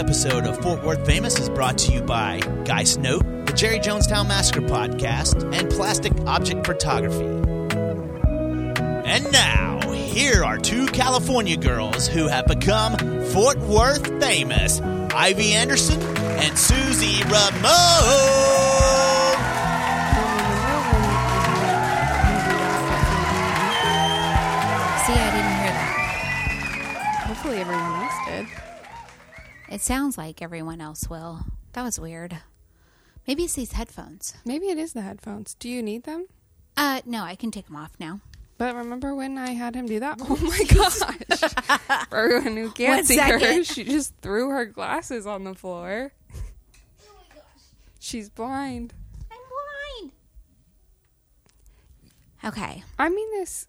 Episode of Fort Worth Famous is brought to you by Geist Note, the Jerry Jonestown Massacre podcast, and Plastic Object Photography. And now, here are two California girls who have become Fort Worth famous Ivy Anderson and Susie Ramone. It sounds like everyone else will. That was weird. Maybe it's these headphones. Maybe it is the headphones. Do you need them? Uh, no, I can take them off now. But remember when I had him do that? Oh my gosh. For everyone who can't see her, she just threw her glasses on the floor. Oh my gosh. She's blind. I'm blind. Okay. I mean this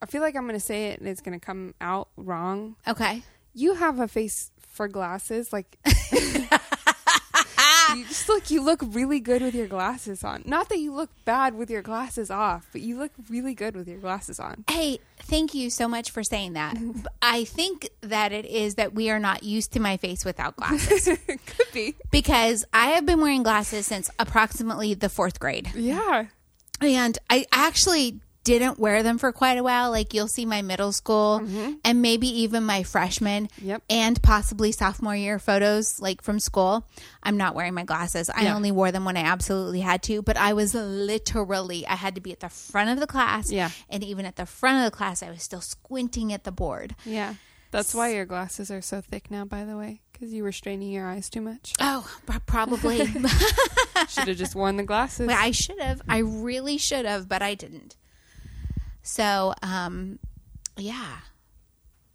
I feel like I'm going to say it and it's going to come out wrong. Okay. You have a face for glasses like You just look you look really good with your glasses on. Not that you look bad with your glasses off, but you look really good with your glasses on. Hey, thank you so much for saying that. I think that it is that we are not used to my face without glasses Could be. because I have been wearing glasses since approximately the fourth grade. Yeah. And I actually didn't wear them for quite a while. Like you'll see my middle school mm-hmm. and maybe even my freshman Yep. and possibly sophomore year photos like from school. I'm not wearing my glasses. I Yeah. only wore them when I absolutely had to, but I was literally I had to be at the front of the class. Yeah. And even at the front of the class I was still squinting at the board. Yeah. That's why your glasses are so thick now, by the way, because you were straining your eyes too much. Oh, probably. Should have just worn the glasses. Well, I should have. I really should have, but I didn't. So, um, yeah.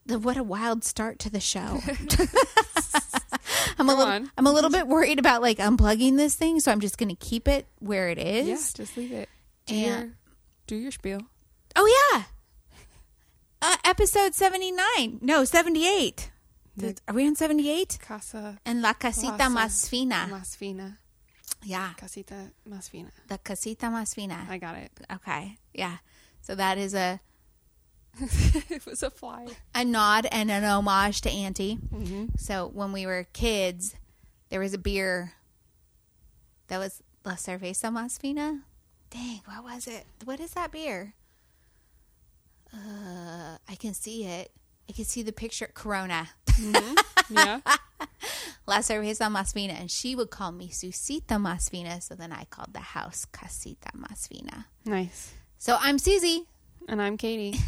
The, what a wild start to the show. I'm a little. on. I'm a little bit worried about like unplugging this thing, so I'm just going to keep it where it is. yeah, just leave it. Do And- your do your spiel. Oh yeah. Uh, episode 79. No, 78. Did- Are we on 78? Casa And La Casita Casa Más Fina. Más Fina. Yeah, Casita Más Fina. the Casita Más Fina. I got it. Okay, yeah. So that is a it was a fly. a nod and an homage to Auntie. Mm-hmm. So when we were kids, there was a beer that was La Cerveza Más Fina. Dang, what was it? What is that beer? Uh, I can see it. I can see the picture. Corona. Yeah. La Cerveza Más Fina. And she would call me Susita Más Fina. So then I called the house Casita Más Fina. nice. So I'm Susie. And I'm Katie.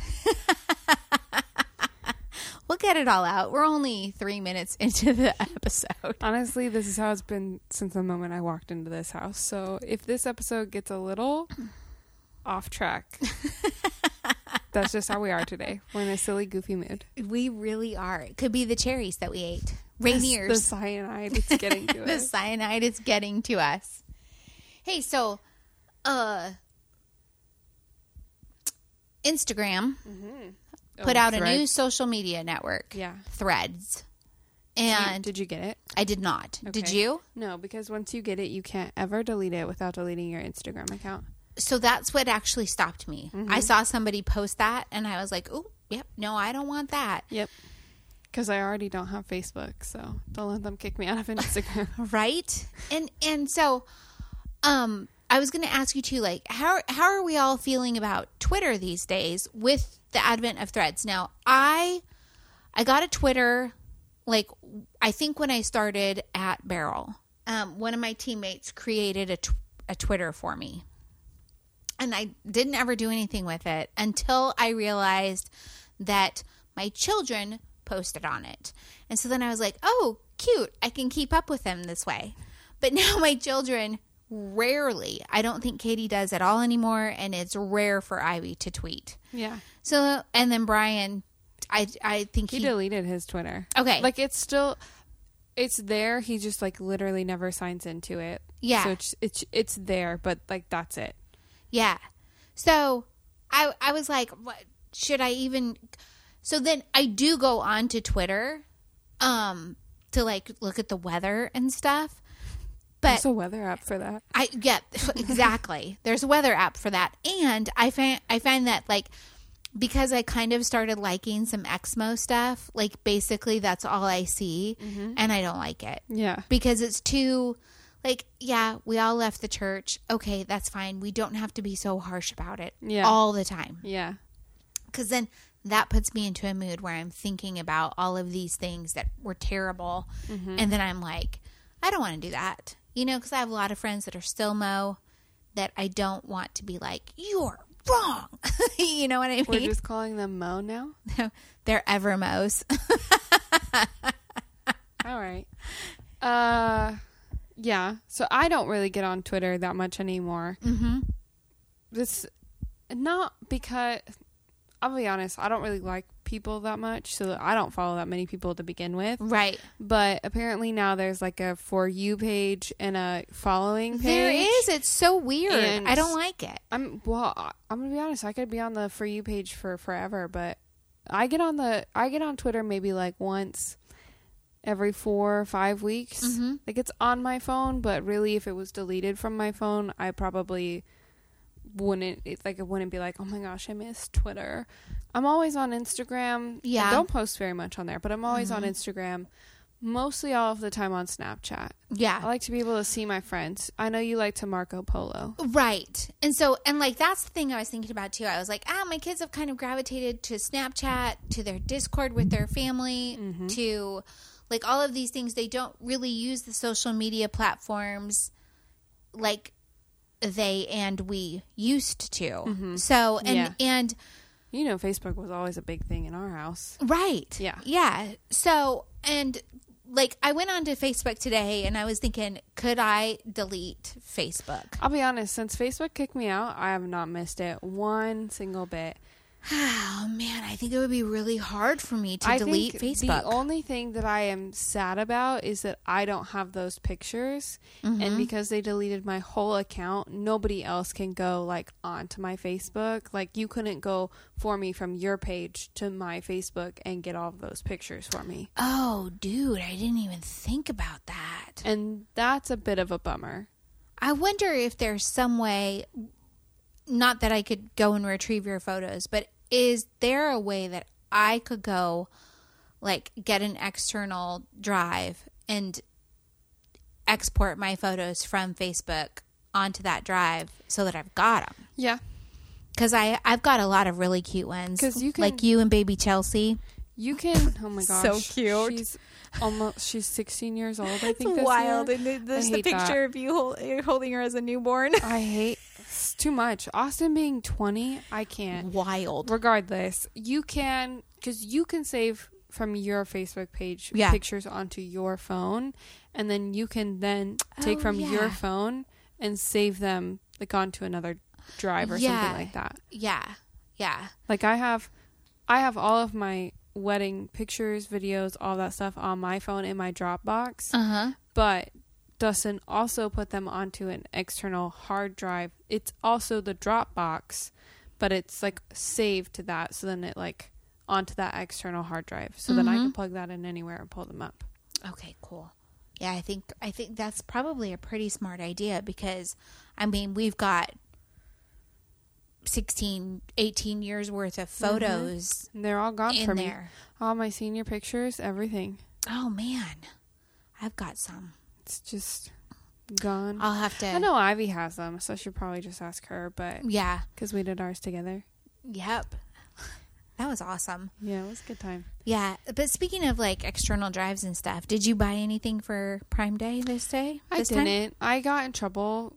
We'll get it all out. We're only three minutes into the episode. Honestly, this is how it's been since the moment I walked into this house. So if this episode gets a little off track, that's just how we are today. We're in a silly, goofy mood. We really are. It could be the cherries that we ate. Rainier's. The cyanide, it's getting to us. the cyanide is getting to us. Hey, so uh Instagram put Oh, out a new social media network. Yeah. Threads. Did you- And did you get it? I did not. Did you? No, because once you get it, you can't ever delete it without deleting your Instagram account. So that's what actually stopped me. Mm-hmm. I saw somebody post that and I was like, "Oh, yep, no, I don't want that." Yep. Because I already don't have Facebook, so don't let them kick me out of Instagram. right and and so um i was going to ask you too like how how are we all feeling about twitter these days with the advent of threads now i i got a twitter like i think when i started at barrel um, one of my teammates created a, tw- a twitter for me and I didn't ever do anything with it until I realized that my children posted on it. And so then I was like, oh, cute. I can keep up with them this way. But now my children rarely, I don't think Katie does at all anymore. And it's rare for Ivy to tweet. yeah. So, and then Brian, I, I think He he, deleted his Twitter. Okay. Like it's still it's there. He just like literally never signs into it. Yeah. So it's it's it's there, but like that's it. Yeah. So I I was like, what should I even So then I do go on to Twitter um to like look at the weather and stuff. But There's a weather app for that. I yeah, exactly. There's a weather app for that. And I find I find that like because I kind of started liking some Exmo stuff, like basically that's all I see, Mm-hmm. and I don't like it Yeah. because it's too like yeah we all left the church okay that's fine we don't have to be so harsh about it Yeah. all the time Yeah. because then that puts me into a mood where i'm thinking about all of these things that were terrible and then i'm like i don't want to do that you know because i have a lot of friends that are still mo that i don't want to be like you're wrong you know what i mean? We're just calling them Mo now. No, they're ever mo's All right. Uh, yeah. So I don't really get on Twitter that much anymore. mm-hmm. This not because I'll be honest, I don't really like people that much, so I don't follow that many people to begin with. right But apparently now there's like a for you page and a following page. there is it's so weird And- i don't like it I'm well. I'm gonna be honest. I could be on the for you page for forever, but I get on the I get on Twitter maybe like once every four or five weeks. Mhm. Like it's on my phone, but really, if it was deleted from my phone, I probably wouldn't. It, like it wouldn't be like, oh my gosh, I miss Twitter. I'm always on Instagram. Yeah. Mm-hmm. I don't post very much on there, but I'm always on Instagram. Mostly all of the time on Snapchat. yeah I like to be able to see my friends. I know you like to Marco Polo. Right. And so, and like, that's the thing I was thinking about too. I was like, ah, my kids have kind of gravitated to Snapchat, to their Discord with their family, to like all of these things. They don't really use the social media platforms like they and we used to. So, and, Yeah. and, You know, Facebook was always a big thing in our house. Right. Yeah. Yeah. So, and like I went onto Facebook today and I was thinking, could I delete Facebook? I'll be honest, since Facebook kicked me out, I have not missed it one single bit. Oh man, I think it would be really hard for me to I delete Facebook. The only thing that I am sad about is that I don't have those pictures, Mm-hmm. and because they deleted my whole account, nobody else can go like onto my Facebook. Like you couldn't go for me from your page to my Facebook and get all of those pictures for me, oh, dude, I didn't even think about that. and that's a bit of a bummer. I wonder if there's some way not that I could go and retrieve your photos, but is there a way that I could go like get an external drive and export my photos from Facebook onto that drive so that I've got them? Yeah, Cuz I I've got a lot of really cute ones 'Cause you can- like you and baby Chelsea. you can. Oh my gosh. So cute. She's almost. She's 16 years old. I think this wild. year. And the- there's the picture that. of you hold, holding her as a newborn. I hate it's too much. Austin being 20, I can't. Wild. Regardless, you can because you can save from your Facebook page Yeah. pictures onto your phone, and then you can then take Oh, from yeah. your phone and save them like onto another drive or Yeah. something like that. Yeah. Yeah. Like I have, I have all of my wedding pictures, videos, all that stuff on my phone in my Dropbox Uh huh. but Dustin also put them onto an external hard drive. It's also the Dropbox, but it's like saved to that. So then it like onto that external hard drive. So then I mm-hmm. can plug that in anywhere and pull them up. Okay, cool. Yeah, I think I think that's probably a pretty smart idea because I mean, we've got 16 18 years worth of mm-hmm. photos And they're all gone me. there. All my senior pictures, everything. Oh man. I've got some. It's just gone. I'll have to I know Ivy has them, so I should probably just ask her. But Yeah. because we did ours together, Yep. That was awesome. yeah, it was a good time. Yeah, but speaking of like external drives and stuff, did you buy anything for Prime Day this day? I this time? didn't. I got in trouble.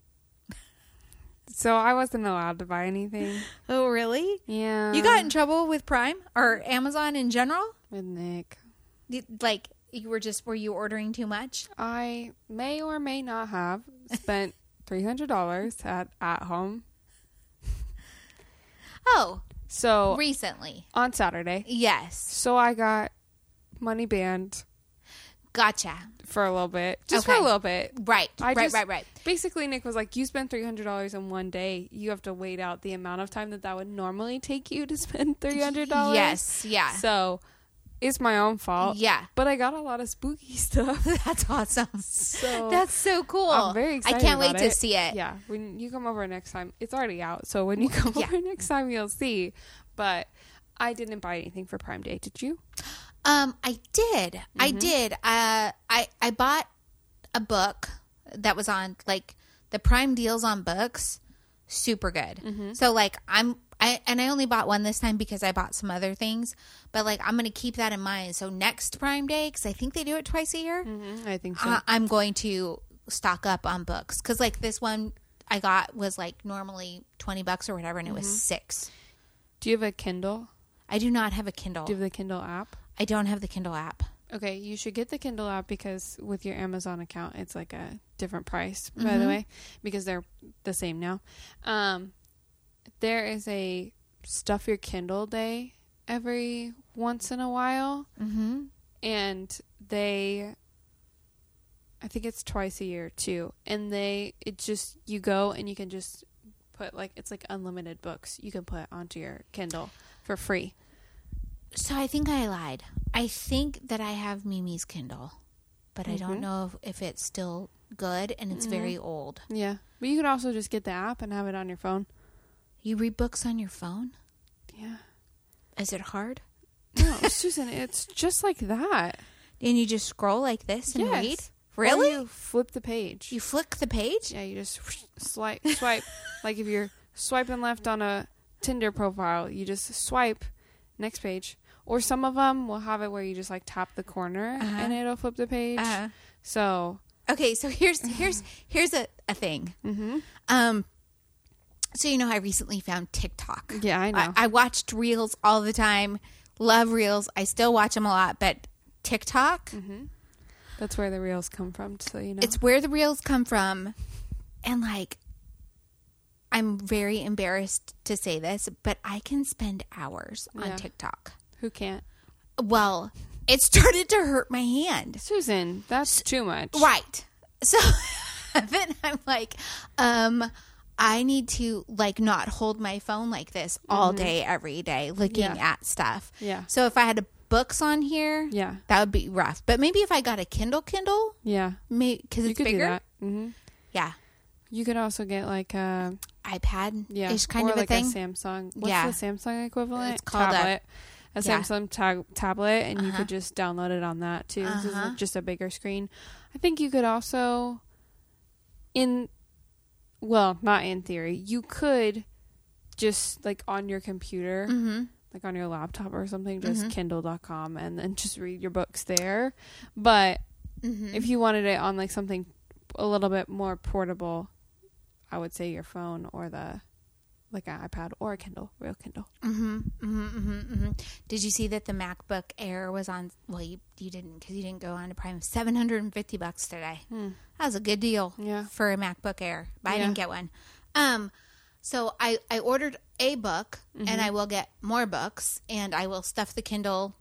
So I wasn't allowed to buy anything. Oh, really? Yeah. You got in trouble with Prime or Amazon in general? with Nick. Like you were just were you ordering too much? I may or may not have spent three hundred dollars at at home. Oh, So recently. on Saturday, Yes. so I got money banned Gotcha. for a little bit, just for a little bit. Right. I right, just- right, right. Basically, Nick was like, "You spend three hundred dollars in one day. You have to wait out the amount of time that that would normally take you to spend three hundred dollars." Yes. Yeah. So it's my own fault. Yeah. But I got a lot of spooky stuff. That's awesome. So That's so cool. I'm very excited. I can't wait to it. see it. Yeah, when you come over next time, it's already out. So when you come Yeah. over next time, you'll see. But I didn't buy anything for Prime Day. Did you? Um, I did. I did. Uh, I I bought a book that was on like the prime deals on books. Super good. So like I'm I and I only bought one this time because I bought some other things, but like I'm gonna keep that in mind. So next Prime Day, because I think they do it twice a year, Mm-hmm. I think so. I, I'm going to stock up on books because like this one I got was like normally twenty bucks or whatever, and it was six. Do you have a Kindle? I do not have a Kindle. Do you have the Kindle app? I don't have the Kindle app. Okay, you should get the Kindle app because with your Amazon account, it's like a different price, by Mm-hmm. the way, because they're the same now. Um, there is a stuff your Kindle day every once in a while, Mm-hmm. and they, I think it's twice a year too, and they, it just you go and you can just put like it's like unlimited books you can put onto your Kindle for free. So I think I lied. I think that I have Mimi's Kindle, but I don't Mhm. know if, if it's still good and it's very old. Yeah, but you could also just get the app and have it on your phone. You read books on your phone? Yeah. Is it hard? No, Susan, it's just like that. And you just scroll like this and read? Yes. Or Really? you flip the page. You flick the page? yeah, you just swipe, swipe. like if you're swiping left on a Tinder profile, you just swipe next page. Or some of them will have it where you just like tap the corner Uh-huh. and it'll flip the page. Uh, So, okay, so here's here's here's a, a thing. hmm Um so you know I recently found TikTok. yeah, I know. I, I watched reels all the time. Love reels. I still watch them a lot, but TikTok hmm That's where the reels come from. So you know, It's where the reels come from. And like, I'm very embarrassed to say this, but I can spend hours Yeah. on TikTok. who can't? Well, it started to hurt my hand. Susan, that's too much. Right. So then I'm like, um, I need to like not hold my phone like this all day, every day, looking Mm-hmm. Yeah. at stuff. Yeah. So if I had books on here, Yeah. that would be rough. But maybe if I got a Kindle, Kindle, Yeah. because You it's bigger. that. hmm Yeah. You could also get like a iPad yeah, kind or of a like thing. a Samsung. What's Yeah. the Samsung equivalent? It's called a- tablet. A, yeah. Samsung ta- tablet, and you Uh-huh. could just download it on that too. This is Uh-huh. just a bigger screen. I think you could also, in, well, not in theory, you could just like on your computer, mm-hmm. like on your laptop or something, just Mhm. Kindle.com, and then just read your books there. But Mm-hmm. if you wanted it on like something a little bit more portable, I would say your phone or the like an iPad or a Kindle, real Kindle. Mm-hmm, mm-hmm, mm-hmm, mm-hmm. Did you see that the MacBook Air was on? Well, you you didn't because you didn't go on to Prime. Seven hundred and fifty bucks today. Hmm. That was a good deal Yeah. for a MacBook Air, but I Yeah. didn't get one. Um, so I I ordered a book, Mm-hmm. and I will get more books, and I will stuff the Kindle.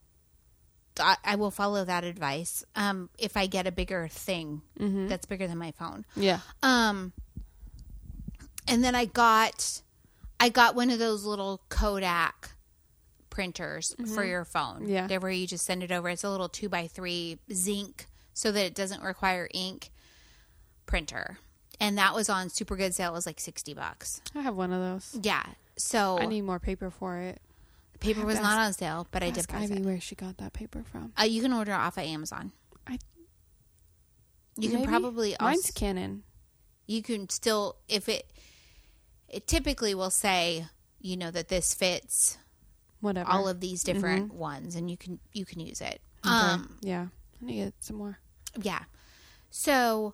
I, I will follow that advice. Um, if I get a bigger thing Mm-hmm. that's bigger than my phone. Yeah. Um, and then I got, I got one of those little Kodak printers for your phone. Mm-hmm. Yeah. They're where you just send it over. It's a little two by three zinc, so that it doesn't require ink printer. And that was on super good sale. It was like sixty bucks. I have one of those. Yeah. So I need more paper for it. the paper was not on sale, but I did buy Ivy it. where she got that paper from. Uh, you can order it off of Amazon. I- You can Maybe? probably also, Mine's Canon. you can still if it it typically will say you know that this fits Whatever. all of these different ones and you can you can use it Okay. um yeah. I need to get some more. yeah so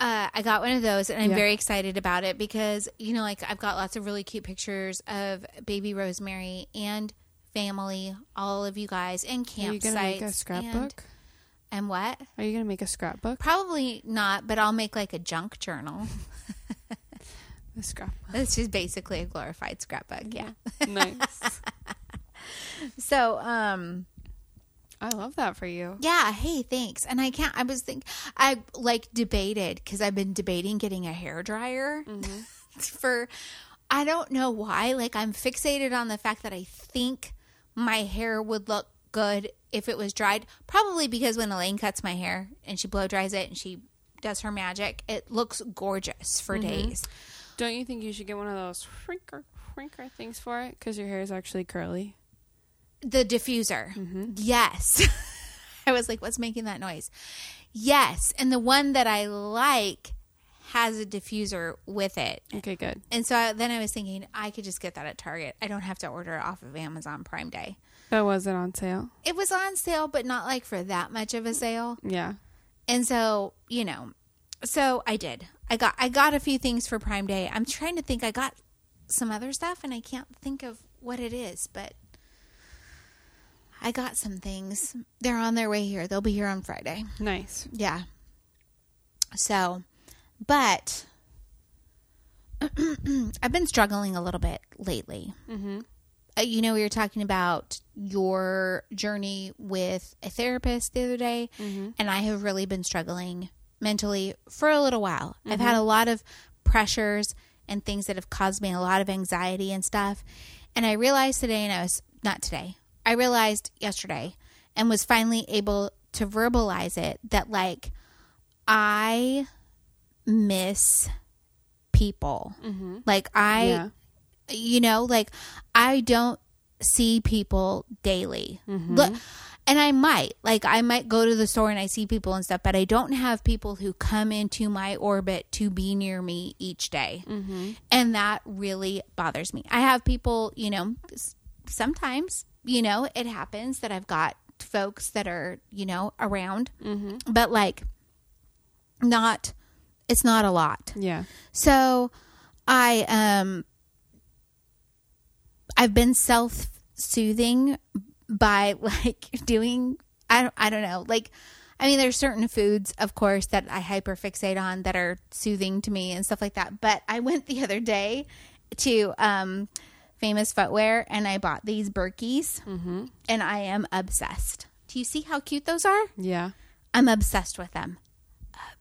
uh, I got one of those and I'm Yeah. very excited about it because you know like I've got lots of really cute pictures of baby Rosemary and family all of you guys and Are you gonna make a campsites and, scrapbook? and what Are you gonna make a scrapbook? probably not but I'll make like a junk journal A scrap. it's just basically a glorified scrapbook yeah nice. so um I love that for you. Yeah, hey, thanks. And I can't I was think I like debated cuz I've been debating getting a hair dryer for I don't know why. Like I'm fixated on the fact that I think my hair would look good if it was dried. Probably because when Elaine cuts my hair and she blow dries it and she does her magic, it looks gorgeous for days. Don't you think you should get one of those shrinker shrinker things for it? Because your hair is actually curly. The diffuser. Mm-hmm. Yes. I was like, what's making that noise? Yes. And the one that I like has a diffuser with it. Okay, good. And so I, then I was thinking, I could just get that at Target. I don't have to order it off of Amazon Prime Day. That wasn't on sale. It was on sale, but not like for that much of a sale. Yeah. And so, you know, so I did. I got I got a few things for Prime Day. I'm trying to think I got some other stuff and I can't think of what it is, but I got some things. They're on their way here. They'll be here on Friday. Nice. Yeah. So, but I've been struggling a little bit lately. Mm-hmm. Uh, you know, we were talking about your journey with a therapist the other day, and I have really been struggling mentally for a little while. I've had a mm-hmm. lot of pressures and things that have caused me a lot of anxiety and stuff. And I realized today, and I was not today, I realized yesterday and was finally able to verbalize it that, like, I miss people. Mm-hmm. Like, I, Yeah. you know, like, I don't see people daily. Mm-hmm. Look, and I might, like, I might go to the store and I see people and stuff, but I don't have people who come into my orbit to be near me each day. And that really bothers me. I have people, you know, sometimes, you know, it happens that I've got folks that are, you know, around, but like, not, it's not a lot. Yeah. So I um I've been self-soothing by like doing I don't I don't know. Like I mean there's certain foods of course that I hyperfixate on that are soothing to me and stuff like that. But I went the other day to um famous footwear and I bought these Berkeys and I am obsessed. Do you see how cute those are? Yeah. I'm obsessed with them.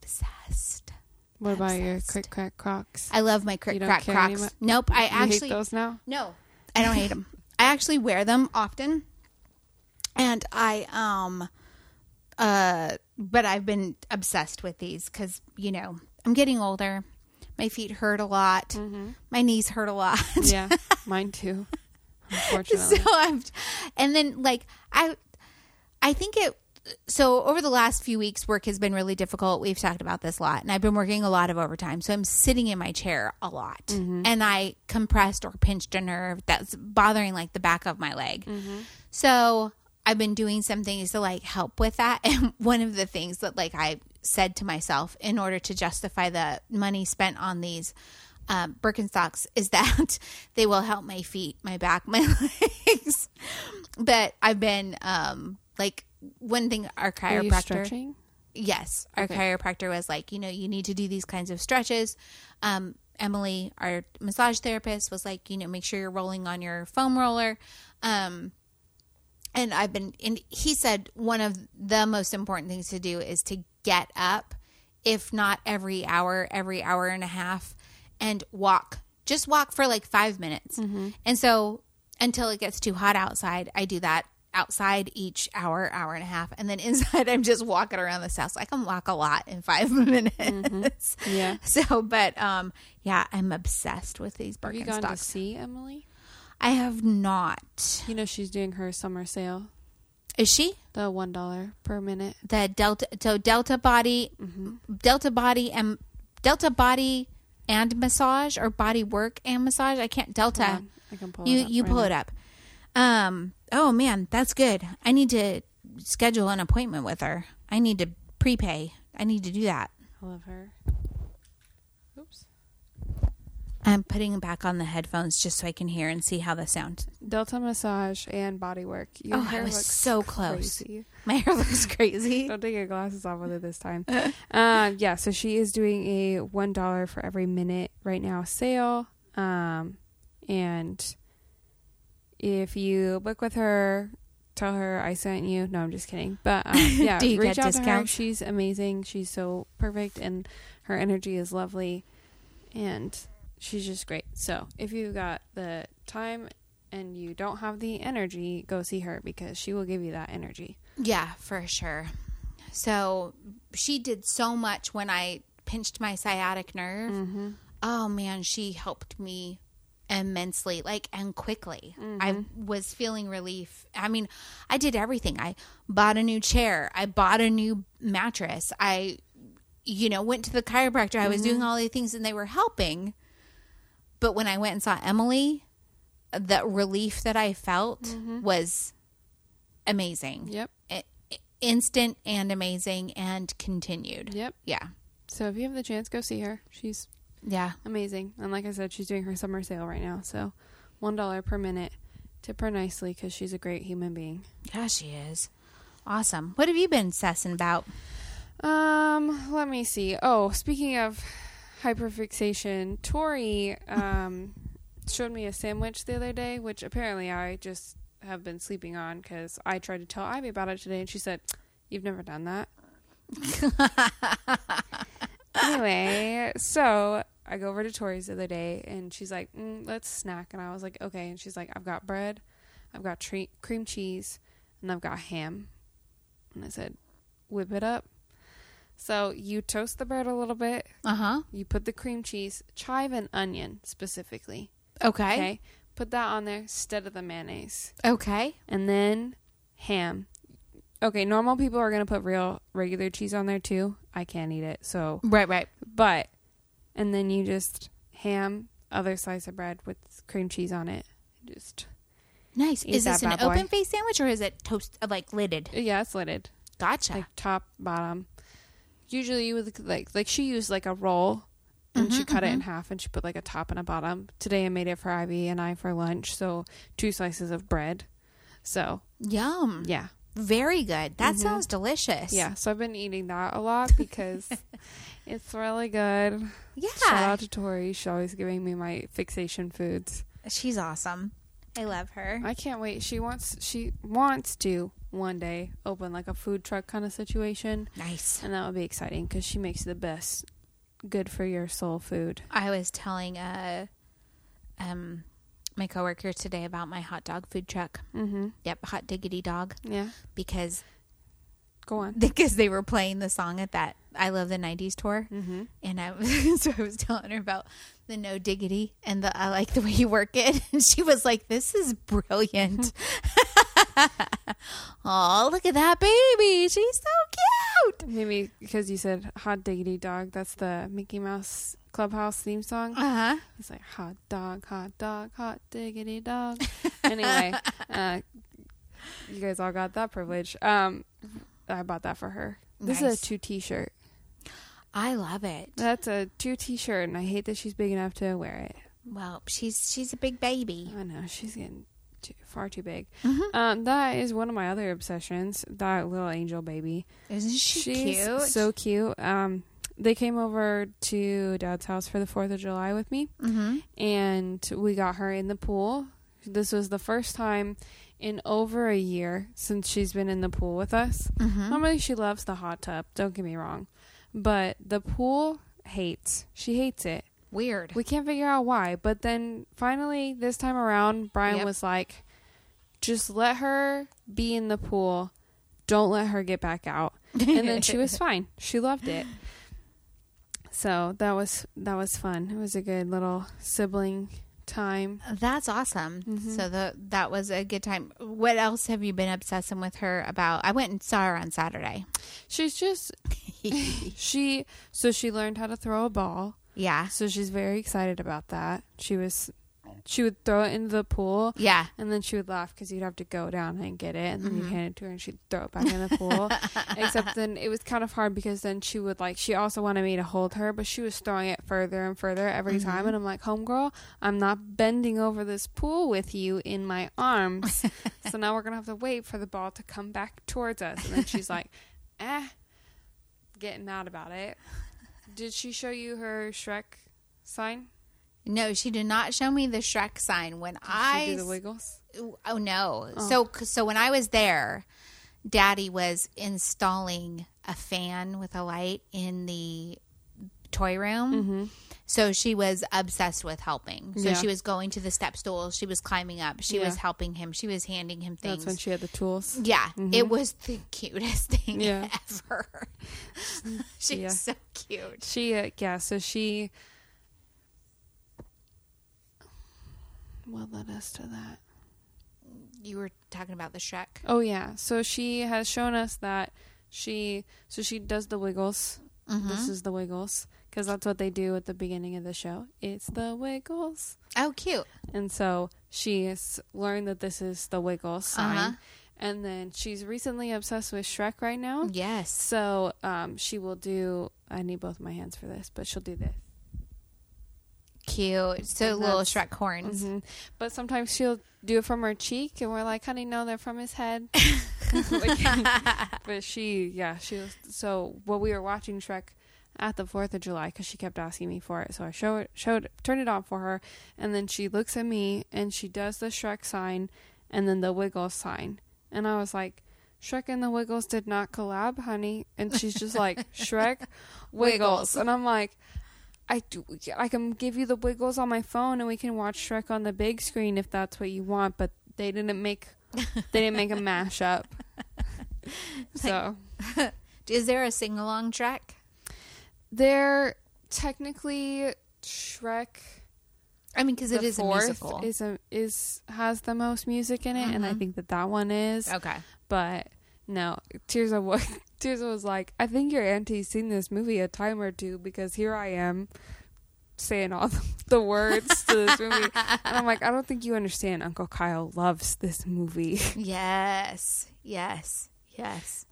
Obsessed. What about your Obsessed. Crick Crack Crocs? I love my crick crack crocs. Nope, I You actually hate those now? no, I don't hate them. I actually wear them often, and I um uh, but I've been obsessed with these because you know I'm getting older. My feet hurt a lot. Mm-hmm. My knees hurt a lot. Yeah. Mine too. Unfortunately. so I'm, and then like I, I think it. So over the last few weeks, work has been really difficult. We've talked about this a lot, and I've been working a lot of overtime. So I'm sitting in my chair a lot, and I compressed or pinched a nerve that's bothering like the back of my leg. So I've been doing some things to like help with that. And one of the things that like I said to myself in order to justify the money spent on these um, Birkenstocks is that they will help my feet, my back, my legs. But I've been um, like one thing our chiropractor yes our Okay. chiropractor was like you know you need to do these kinds of stretches um, emily our massage therapist was like you know make sure you're rolling on your foam roller um, and i've been and he said one of the most important things to do is to get up if not every hour every hour and a half and walk. Just walk for like five minutes. And so until it gets too hot outside i do that outside each hour hour and a half. And then inside i'm just walking around this house i can walk a lot in five minutes. Yeah. so but um yeah i'm obsessed with these Have you gone to see Emily? I have not. You know she's doing her summer sale. is she? The one dollar per minute. the delta so delta body delta body and delta body and massage or body work and massage? I can't delta. I can pull you it up you right pull now. it up. Um oh man that's good. I need to schedule an appointment with her. I need to prepay. I need to do that. I love her. I'm putting back on the headphones just so i can hear and see how this sound. Delta massage and body work. Your Oh, I was looks so close. crazy. my hair looks crazy Don't take your glasses off with it this time. uh, yeah, so she is doing a one dollar for every minute right now sale. Um, and if you book with her, tell her I sent you. No, I'm just kidding. But um, yeah, Do you reach get out to her. She's amazing. She's so perfect, and her energy is lovely, and she's just great. So if you've got the time and you don't have the energy, go see her because she will give you that energy. Yeah, for sure. So she did so much when I pinched my sciatic nerve. Mm-hmm. Oh man, she helped me immensely like and quickly Mm-hmm. i was feeling relief i mean i did everything i bought a new chair i bought a new mattress i you know went to the chiropractor i was Mm-hmm. doing all these things and they were helping but when i went and saw emily the relief that i felt Mm-hmm. was amazing Yep. Instant and amazing and continued Yep. yeah So if you have the chance, go see her. She's yeah amazing. And like I said, she's doing her summer sale right now. So one dollar per minute. Tip her nicely because she's a great human being. yeah she is awesome what have you been obsessing about Um, let me see. Oh, speaking of hyperfixation, Tori um showed me a sandwich the other day, which apparently I just have been sleeping on because I tried to tell Ivy about it today, and she said, "You've never done that." anyway, so I go over to Tori's the other day, and she's like, mm, "Let's snack," and I was like, "Okay," and she's like, "I've got bread, I've got tre- cream cheese, and I've got ham," and I said, "Whip it up." So you toast the bread a little bit. uh-huh You put the cream cheese, chive and onion specifically. okay Okay. Put that on there instead of the mayonnaise. okay And then ham. Okay, normal people are going to put real regular cheese on there too. I can't eat it. So, right right but and then you just ham other slice of bread with cream cheese on it. Just nice is this an open face sandwich or is it toast uh, like lidded yeah, it's lidded. gotcha Like top, bottom. Usually you would like like she used like a roll and she Mhm, cut it in half and she put like a top and a bottom. Today I made it for Ivy and I for lunch, so two slices of bread. So yum yeah, very good that Mhm. sounds delicious yeah. So I've been eating that a lot because it's really good. yeah Shout out to Tori. She's always giving me my fixation foods. she's awesome i love her I can't wait. She wants she wants to one day open like a food truck kind of situation, nice and that would be exciting because she makes the best good for your soul food. I was telling uh um my coworker today about my hot dog food truck. Mm-hmm. Yep, hot diggity dog Yeah. because Go on. because they were playing the song at that I love the 90s tour Mm-hmm. and I was so I was telling her about the no diggity and the I like the way you work it and she was like this is brilliant. oh, look at that baby. She's so cute. Maybe because you said hot diggity dog. That's the Mickey Mouse Clubhouse theme song. Uh-huh. It's like hot dog, hot dog, hot diggity dog. anyway, uh, you guys all got that privilege. Um, I bought that for her. This Nice. is a two T-shirt. I love it. That's a two T-shirt, and I hate that she's big enough to wear it. Well, she's she's a big baby. I know she's getting too, far too big. Mhm. Um, that is one of my other obsessions. That little angel baby. Isn't she She's cute? so cute. Um, they came over to Dad's house for the Fourth of July with me, mm-hmm. and we got her in the pool. This was the first time in over a year since she's been in the pool with us. Mm-hmm. Normally, she loves the hot tub. Don't get me wrong, but the pool hates. She hates it. Weird. We can't figure out why. But then finally, this time around, Brian Yep. was like, just let her be in the pool. Don't let her get back out. And then she was fine. She loved it. So that was that was fun. It was a good little sibling time. That's awesome. Mhm. So the that was a good time. What else have you been obsessing with her about? I went and saw her on Saturday. She's just she so she learned how to throw a ball. Yeah. So she's very excited about that. She was she would throw it into the pool Yeah. And then she would laugh because you'd have to go down and get it, and then Mhm. you'd hand it to her, and she'd throw it back in the pool. Except then it was kind of hard because then she would like she also wanted me to hold her, but she was throwing it further and further every time, Mhm. and I'm like, "Homegirl, I'm not bending over this pool with you in my arms." so now we're gonna have to wait for the ball to come back towards us, and then she's like, "Eh," getting mad about it. Did she show you her Shrek sign? No, she did not show me the Shrek sign when Did I do the wiggles? Oh no. Oh. So so when I was there, Daddy was installing a fan with a light in the toy room. Mm-hmm. So she was obsessed with helping. So Yeah. she was going to the step stool, she was climbing up, she was helping him, she was handing him things. That's when she had the tools. yeah, Mhm. it was the cutest thing Yeah. ever. She's Yeah. so cute. She, uh, yeah, so she. what led us to that? You were talking about the Shrek. Oh yeah. So she has shown us that she so she does the wiggles. Mm-hmm. This is the wiggles because that's what they do at the beginning of the show. It's the wiggles. Oh, cute. And so she has learned that this is the wiggles sign. Uh-huh. And then she's recently obsessed with Shrek right now. Yes. So um, she will do. I need both my hands for this, but she'll do this. Cute. So And little Shrek horns. hmm But sometimes she'll do it from her cheek, and we're like, "Honey, no, they're from his head." Like- but she, yeah, she was. So while we were watching Shrek at the Fourth of July, because she kept asking me for it, so I show it, showed, turned it on for her, and then she looks at me and she does the Shrek sign, and then the Wiggles sign, and I was like. Shrek and the Wiggles did not collab, honey. And she's just like, Shrek, Wiggles. And I'm like, I do, I can give you the Wiggles on my phone and we can watch Shrek on the big screen if that's what you want. But they didn't make, they didn't make a mashup. So Is there a sing along track? They're technically Shrek. I mean, because it is the a musical. Is a is has the most music in it, and I Mhm. think that that one is. okay. But no, Tirza was Tirza was like, I think your auntie's seen this movie a time or two because here I am saying all the words to this movie, and I'm like, I don't think you understand. Uncle Kyle loves this movie. Yes. Yes. Yes.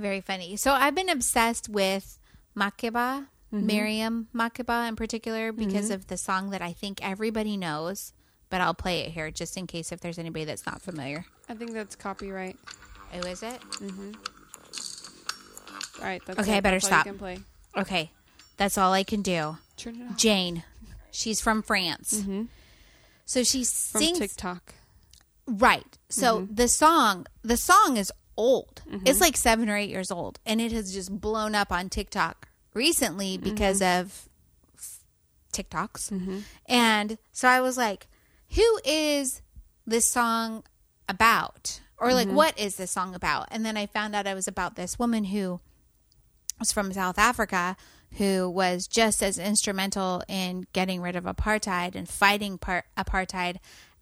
Very funny. So I've been obsessed with Makeba, Mm-hmm. Miriam Makeba in particular, because of the song that I think everybody knows, but I'll play it here just in case if there's anybody that's not familiar. I think that's copyright. Oh, is it? All right, that's Okay, it. I better That's all you stop. Okay. That's all I can do. Turn it off Jain. She's from France. So she from sings TikTok. Right. So Mm-hmm. the song, the song is old. It's like seven or eight years old, and it has just blown up on TikTok recently because Mm-hmm. of TikToks. And so I was like, "Who is this song about?" Or like, Mm-hmm. "What is this song about?" And then I found out it was about this woman who was from South Africa who was just as instrumental in getting rid of apartheid and fighting par- apartheid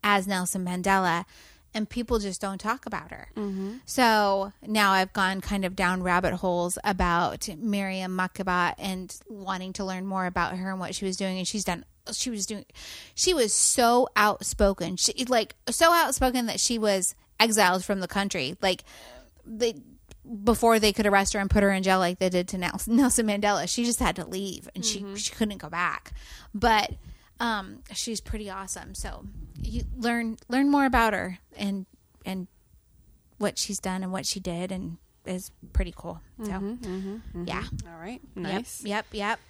as Nelson Mandela. And people just don't talk about her. Mm-hmm. So now I've gone kind of down rabbit holes about Miriam Makeba and wanting to learn more about her and what she was doing. And she's done, she was doing, she was so outspoken. She, like, so outspoken that she was exiled from the country. Like, they before they could arrest her and put her in jail like they did to Nelson, Nelson Mandela. She just had to leave and she mm-hmm. she couldn't go back. But um, she's pretty awesome. So you learn learn more about her and and what she's done and what she did and is pretty cool. So yeah, All right, nice. Yep, yep, yep.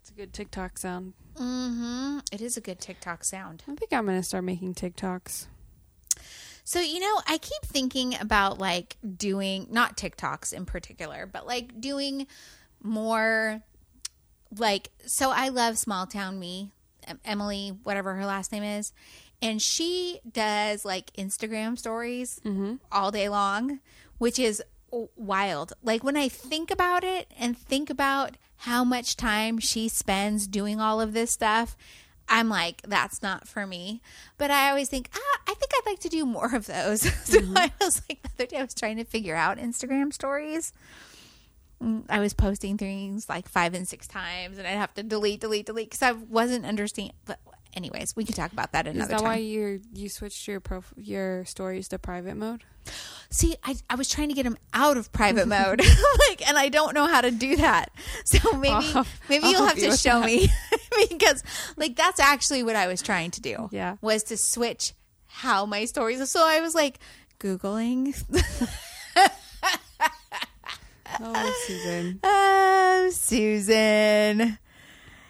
It's a good TikTok sound. Mm-hmm. It is a good TikTok sound. I think I'm gonna start making TikToks. So, you know, I keep thinking about like doing not TikToks in particular, but like doing more like so I love Small Town Me, Emily, whatever her last name is, and she does like Instagram stories all day long, which is wild. Like when I think about it and think about how much time she spends doing all of this stuff, I'm like, that's not for me. But I always think, ah, I think I'd like to do more of those. so I was like, the other day I was trying to figure out Instagram stories. I was posting things like five and six times, and I'd have to delete, delete, delete because I wasn't understanding. But anyways, we could talk about that another Is that time. why you you switched your prof- your stories to private mode? See, I, I was trying to get him out of private mode, like, and I don't know how to do that. So maybe I'll- maybe I'll you'll have you to show that. me because like that's actually what I was trying to do. Yeah. was to switch how my stories. So I was like googling. Oh, Susan, oh, Susan.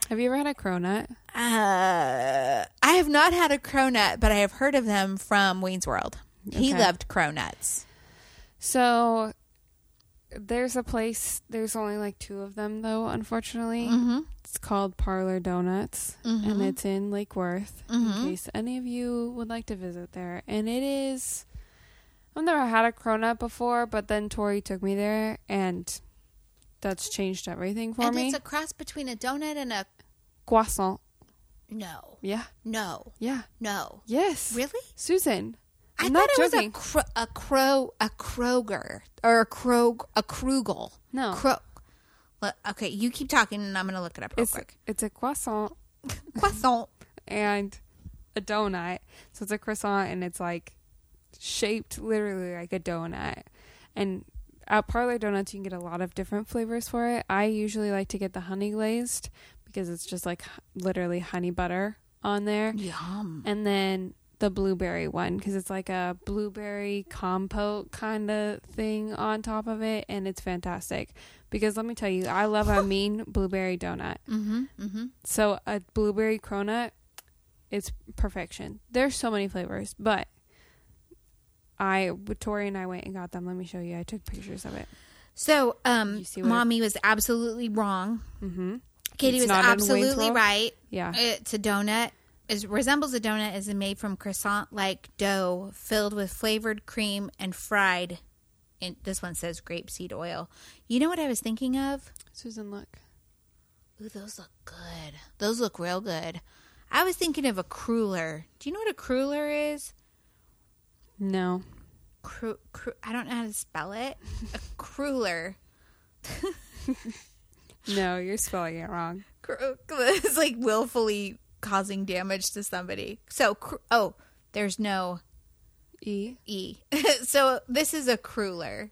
have you ever had a cronut? Uh, I have not had a cronut, but I have heard of them from Wayne's World. He Okay. loved cronuts. So there's a place. There's only like two of them though. Unfortunately, Mm-hmm. it's called Parlor Donuts, and it's in Lake Worth. In Mhm. case any of you would like to visit there, and it is. I've never had a cronut before, but then Tori took me there, and that's changed everything for and me. it's a cross between a donut and a croissant. No. Yeah. No. Yeah. No. Yes. Really? Susan. I'm I'm thought it joking. was a cro- a crow a Kroger or a Krog a Krugel. No. Cro- okay, you keep talking and I'm going to look it up real it's quick. it's a croissant Croissant. and a donut. So it's a croissant and it's like shaped literally like a donut. And at Parlor Donuts, you can get a lot of different flavors for it. I usually like to get the honey glazed because it's just like literally honey butter on there. Yum. And then the blueberry one because it's like a blueberry compote kind of thing on top of it. And it's fantastic because let me tell you, I love a mean blueberry donut. Mm-hmm, mm-hmm. So a blueberry cronut, it's perfection. There's so many flavors, but I, Tori and I went and got them. Let me show you. I took pictures of it. So, um You see what- mommy was absolutely wrong. Mm-hmm. Katie It's was not in Wayne's absolutely right. Yeah. It's a donut. It resembles a donut is made from croissant like dough filled with flavored cream and fried. In, this one says grapeseed oil. You know what I was thinking of? Susan, look. Ooh, those look good. Those look real good. I was thinking of a cruller. Do you know what a cruller is? No. Cru- cru- I don't know how to spell it. A cruller. No, you're spelling it wrong. It's like willfully causing damage to somebody. So, oh, there's no E. E. so this is a cruller.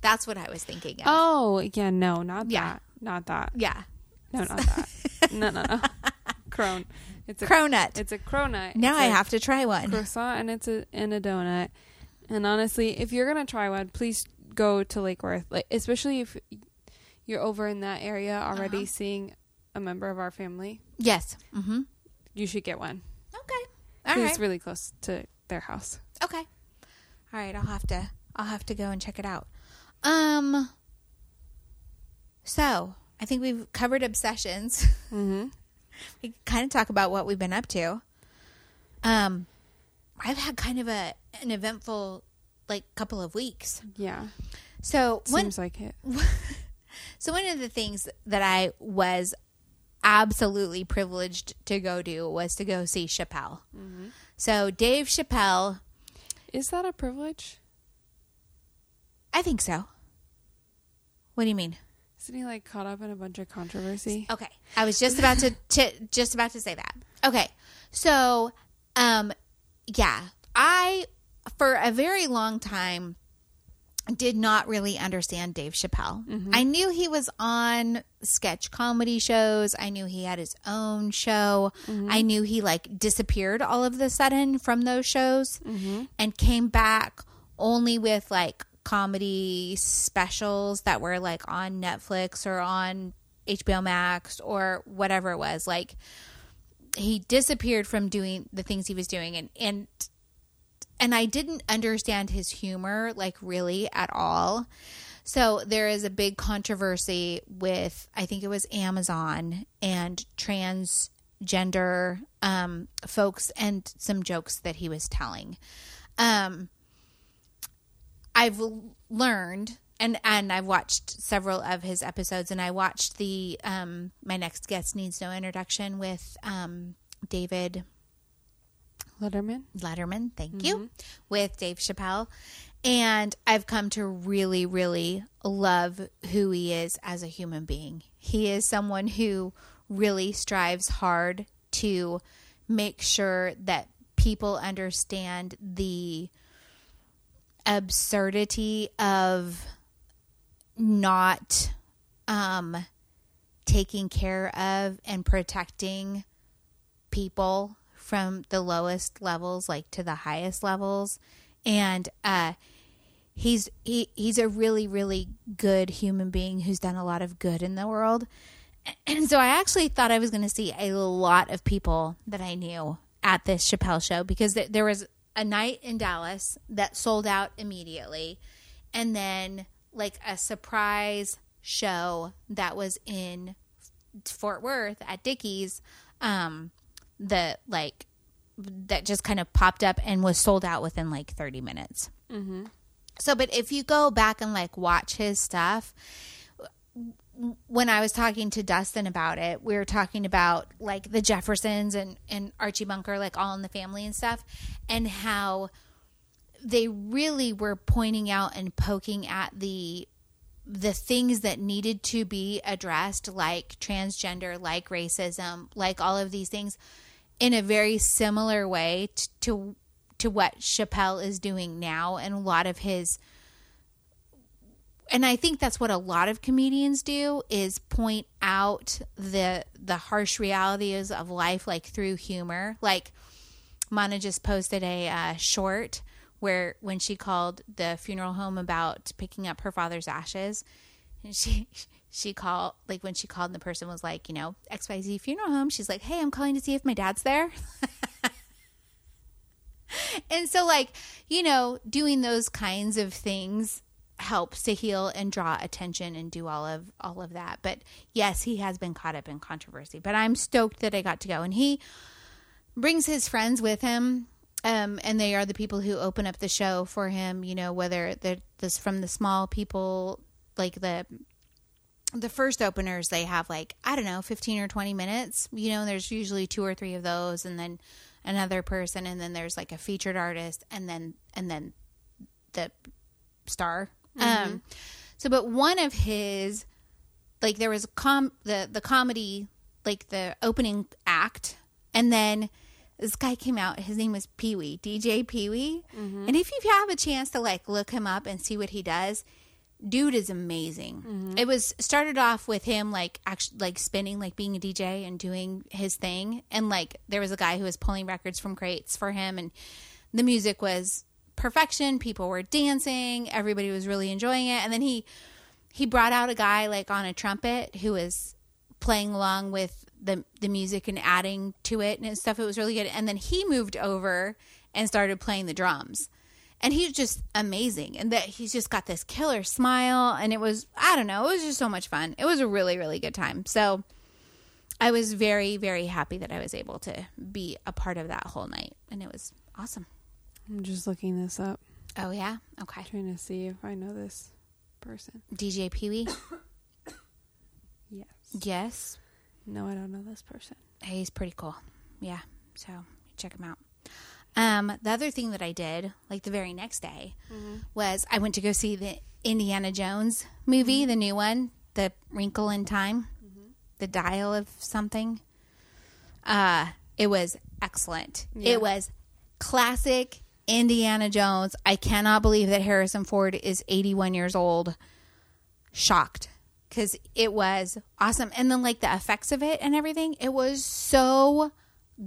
That's what I was thinking of. Oh, yeah, no, not Yeah. that. Not that. Yeah. No, not that. no, no, no. Crone. It's a Cronut. It's a cronut. now It's I have to try one. croissant and it's a and a donut. And honestly, if you're gonna try one, please go to Lake Worth. Like especially if you're over in that area already Uh-huh. seeing a member of our family, Yes. Mm-hmm. you should get one. Okay. All right. It's really close to their house. Okay. All right, I'll have to I'll have to go and check it out. Um so, I think we've covered obsessions. Mm-hmm. we kind of talk about what we've been up to. Um I've had kind of a an eventful like couple of weeks. Yeah, So, one seems like it. so one of the things that I was absolutely privileged to go do was to go see Chappelle. So, Dave Chappelle, Is that a privilege? I think so. What do you mean? Isn't he like caught up in a bunch of controversy? Okay. I was just about to, to just about to say that. Okay. So, um yeah, I for a very long time did not really understand Dave Chappelle. Mm-hmm. I knew he was on sketch comedy shows. I knew he had his own show. Mm-hmm. I knew he like disappeared all of the sudden from those shows mm-hmm. and came back only with like comedy specials that were like on Netflix or on HBO Max or whatever it was. Like he disappeared from doing the things he was doing and and and I didn't understand his humor like really at all. So there is a big controversy with I think it was Amazon and transgender um, folks and some jokes that he was telling. Um, I've learned and and I've watched several of his episodes and I watched the um my next guest needs no introduction with um David Letterman. Letterman, thank you, with Dave Chappelle. And I've come to really, really love who he is as a human being. He is someone who really strives hard to make sure that people understand the absurdity of not um, taking care of and protecting people from the lowest levels like to the highest levels. And uh he's he, he's a really really good human being who's done a lot of good in the world. And so i actually thought i was going to see a lot of people that i knew at this chappelle show because th- there was a night in dallas that sold out immediately. And then like a surprise show that was in fort worth at dickies um the like that just kind of popped up and was sold out within like 30 minutes. So, but if you go back and like watch his stuff, when I was talking to Dustin about it, we were talking about like the Jeffersons and, and Archie Bunker, like all in the family and stuff, and how they really were pointing out and poking at the the things that needed to be addressed, like transgender, like racism, like all of these things, in a very similar way to to what Chappelle is doing now, and a lot of his and I think that's what a lot of comedians do is point out the the harsh realities of life like through humor. Like Mana just posted a uh, short where when she called the funeral home about picking up her father's ashes, and she she called like when she called and the person was like, you know, XYZ funeral home, she's like, "Hey, I'm calling to see if my dad's there." and so like, you know, doing those kinds of things helps to heal and draw attention and do all of all of that. But yes, he has been caught up in controversy. But I'm stoked that I got to go and he brings his friends with him. Um, and they are the people who open up the show for him, you know, whether they're this from the small people like the the first openers they have like I don't know 15 or 20 minutes you know there's usually two or three of those and then another person and then there's like a featured artist and then and then the star. Um so but one of his like there was a com the the comedy like the opening act and then this guy came out his name was Pee Wee DJ Pee Wee mm-hmm. and if you have a chance to like look him up and see what he does dude is amazing. Mm-hmm. It was started off with him like actually like spinning, like being a DJ and doing his thing, and like there was a guy who was pulling records from crates for him, and the music was perfection. People were dancing, everybody was really enjoying it, and then he he brought out a guy like on a trumpet who was playing along with the the music and adding to it and stuff. It was really good, and then he moved over and started playing the drums. And he's just amazing and that he's just got this killer smile. And it was i don't know it was just so much fun. It was a really really good time. So i was very very happy that i was able to be a part of that whole night. And it was awesome. I'm just looking this up, oh yeah? Okay. I'm trying to see if I know this person. dj pee-wee Yes. yes No, I don't know this person. he's pretty cool. Yeah so check him out. Um the other thing that i did like the very next day was i went to go see the indiana jones movie the new one the wrinkle in time the dial of something. Uh it was excellent. Yeah. it was classic indiana jones. I cannot believe that harrison ford is 81 years old. Shocked because it was awesome and then like the effects of it and everything it was so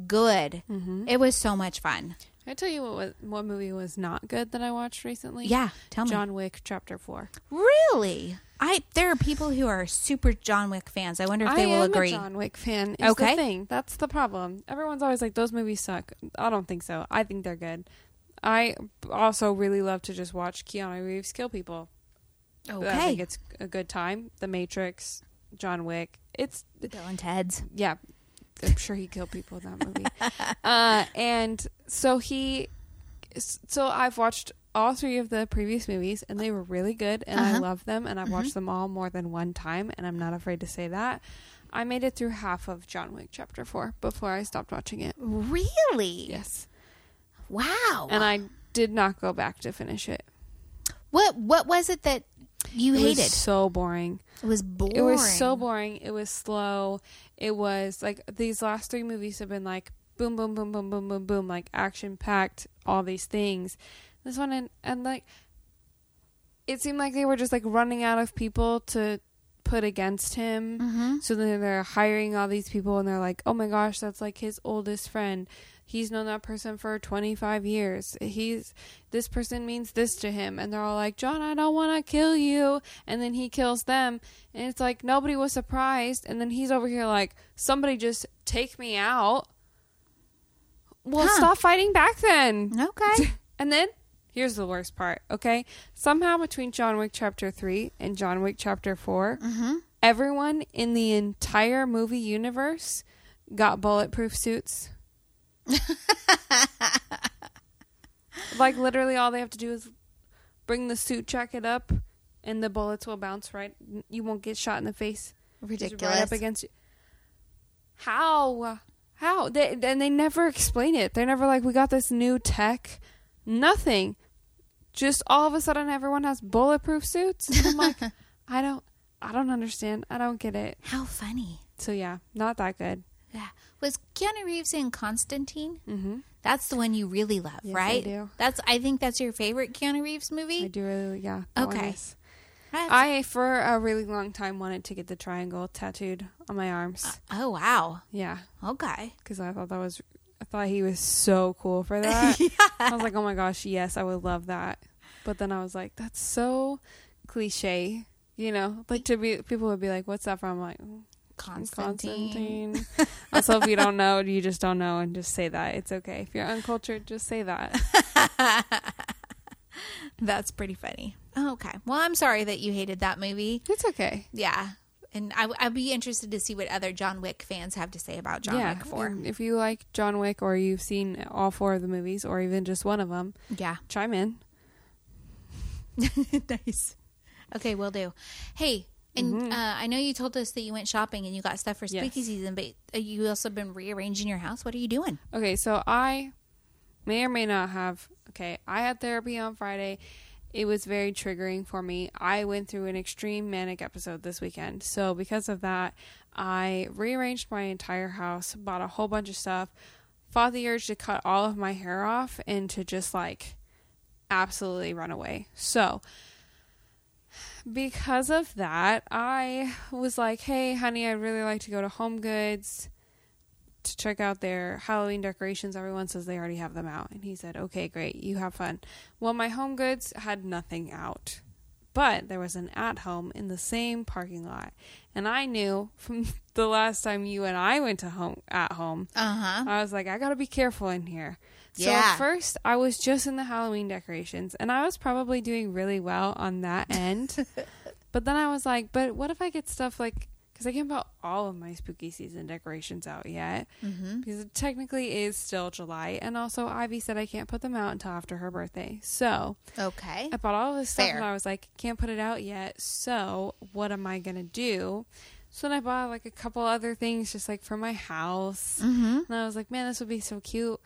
good mm-hmm. it was so much fun I tell you what was, what movie was not good that I watched recently? yeah tell me John Wick Chapter Four. really i there are people who are super john wick fans i wonder if they I will am agree a John Wick fan. Is Okay. the thing. That's the problem. Everyone's always like, "Those movies suck." I don't think so. I think they're good. I also really love to just watch Keanu Reeves kill people. I think okay it's a good time. The Matrix, John Wick. It's bill and ted's yeah. I'm sure he killed people in that movie. uh, and so he, so I've watched all three of the previous movies, and they were really good, and I Uh-huh. love them, and I've watched them all more than one time, and I'm not afraid to say that. I made it through half of John Wick Chapter Four before I stopped watching it. really Yes, wow and I did not go back to finish it. what what was it that you it hated was so boring. it was boring It was so boring. It was slow. It was like these last three movies have been like boom, boom, boom, boom, boom, boom, boom, like action packed, all these things. This one and and like it seemed like they were just like running out of people to put against him. mm-hmm. So then they're hiring all these people and they're like, oh my gosh, that's like his oldest friend. He's known that person for 25 years. He's this person means this to him. And they're all like, John, I don't want to kill you. And then he kills them. And it's like nobody was surprised. And then he's over here like, somebody just take me out. Well, Huh. stop fighting back then. okay And then here's the worst part, okay? Somehow between John Wick Chapter 3 and John Wick Chapter 4, mm-hmm. everyone in the entire movie universe got bulletproof suits. Like literally all they have to do is bring the suit jacket up and the bullets will bounce right. You won't get shot in the face. Ridiculous. Right up against you. How? How? They, and they never explain it. They're never like, we got this new tech. Nothing. Just all of a sudden, everyone has bulletproof suits. And I'm like, I don't, I don't understand. I don't get it. How funny. So yeah, not that good. Yeah. Was Keanu Reeves in Constantine? Mm-hmm. That's the one you really love, Yes, I right? do. That's I think that's your favorite Keanu Reeves movie. I do really, yeah. Okay. I, for a really long time, wanted to get the triangle tattooed on my arms. oh wow. Yeah, Okay. because I thought that was, I thought he was so cool for that. I was like, oh my gosh, yes, I would love that. But then I was like, that's so cliche. You know, like to be, people would be like, what's that from? I'm like, "Mm, Constantine. Constantine. also, if you don't know, you just don't know and just say that. It's okay. If you're uncultured, just say that. That's pretty funny. Oh, okay. Well, I'm sorry that you hated that movie. It's okay. Yeah. And I, I'd be interested to see what other John Wick fans have to say about John yeah. Wick 4. If you like John Wick or you've seen all four of the movies or even just one of them, Yeah. chime in. nice. Okay, we'll do. Hey, and uh, I know you told us that you went shopping and you got stuff for Yes. spooky season, but uh, you also been rearranging your house. What are you doing? Okay, so I may or may not have. Okay, I had therapy on Friday. It was very triggering for me. I went through an extreme manic episode this weekend. So, because of that, I rearranged my entire house, bought a whole bunch of stuff, fought the urge to cut all of my hair off and to just like absolutely run away. So, because of that, I was like, hey, honey, I'd really like to go to Home Goods to check out their Halloween decorations. Everyone says they already have them out. And he said, okay, great, you have fun. Well, my Home Goods had nothing out, but there was an at home in the same parking lot. And I knew from the last time you and I went to home at home, Uh huh. I was like, I gotta be careful in here. So Yeah. at first, I was just in the Halloween decorations, and I was probably doing really well on that end. but then I was like, but what if I get stuff like, because I can't put all of my spooky season decorations out yet, Mm-hmm. because it technically is still July, and also Ivy said I can't put them out until after her birthday. So Okay. I bought all this stuff, Fair. and I was like, can't put it out yet. So what am I gonna do? So then I bought like a couple other things just like for my house. Mm-hmm. And I was like, man, this would be so cute.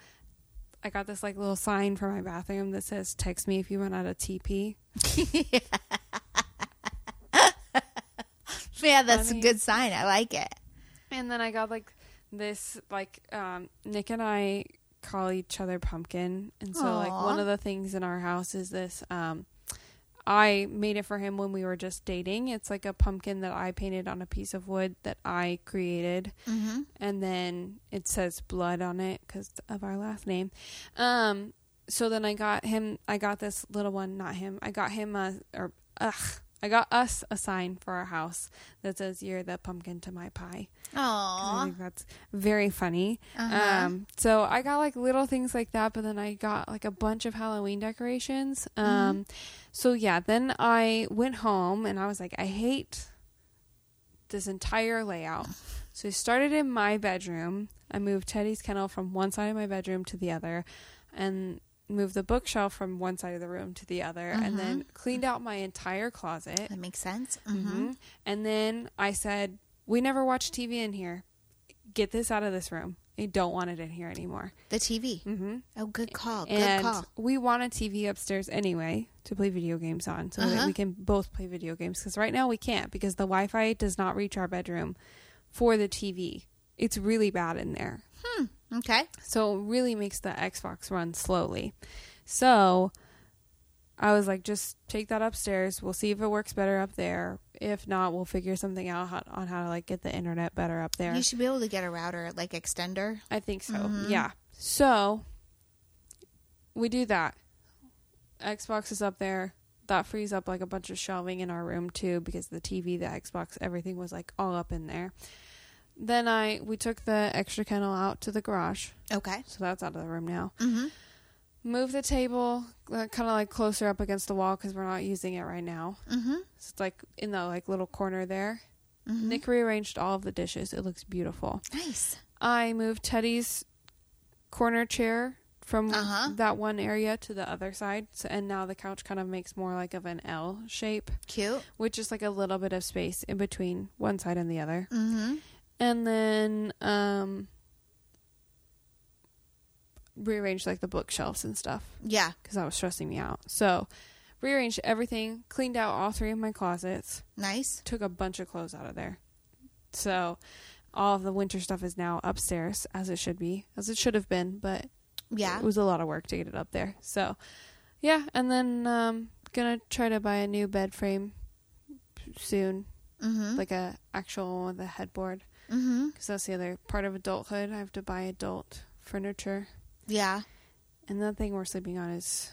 I got this like little sign for my bathroom that says, text me if you run out of TP. Yeah, that's Funny. a good sign. I like it. And then I got like this, like, um, Nick and I call each other pumpkin. And so, like, one of the things in our house is this, um, I made it for him when we were just dating. It's like a pumpkin that I painted on a piece of wood that I created. Mm-hmm. and then it says blood on it because of our last name. Um, so then I got him. I got this little one, not him. I got him a or ugh. I got us a sign for our house that says "You're the pumpkin to my pie." 'Cause I think that's very funny. Uh-huh. Um, so I got like little things like that, but then I got like a bunch of Halloween decorations. Um, so yeah, then I went home and I was like, I hate this entire layout. So I started in my bedroom. I moved Teddy's kennel from one side of my bedroom to the other, and moved the bookshelf from one side of the room to the other, and then cleaned out my entire closet. that makes sense. Mm-hmm. hmm And then I said, We never watch TV in here. Get this out of this room. I don't want it in here anymore. The TV. hmm Oh, good call. Good And call. we want a TV upstairs anyway to play video games on so that Uh-huh. we can both play video games. Because right now we can't because the Wi Fi does not reach our bedroom for the TV. It's really bad in there. Okay. So it really makes the Xbox run slowly. So I was like, just take that upstairs. We'll see if it works better up there. If not, we'll figure something out how, on how to like get the internet better up there. You should be able to get a router like extender. I think so. Mhm. Yeah. So we do that. Xbox is up there. That frees up like a bunch of shelving in our room too because the TV, the Xbox, everything was like all up in there. Then I we took the extra kennel out to the garage. Okay. So that's out of the room now. Mm-hmm. Move the table uh, kind of like closer up against the wall because we're not using it right now. Mm-hmm. So it's like in the like little corner there. Mhm. Nick rearranged all of the dishes. It looks beautiful. Nice. I moved Teddy's corner chair from Uh-huh. that one area to the other side. So, and now the couch kind of makes more like of an L shape, Cute. Which is like a little bit of space in between one side and the other. Mm-hmm. And then um rearranged like the bookshelves and stuff Yeah. because that was stressing me out. So rearranged everything, cleaned out all three of my closets, Nice. took a bunch of clothes out of there. So all of the winter stuff is now upstairs as it should be, as it should have been, but Yeah. it was a lot of work to get it up there. So yeah, and then um gonna try to buy a new bed frame soon, Mm-hmm. like a actual one with a headboard mm-hmm. because that's the other part of adulthood. I have to buy adult furniture, Yeah. and the thing we're sleeping on is.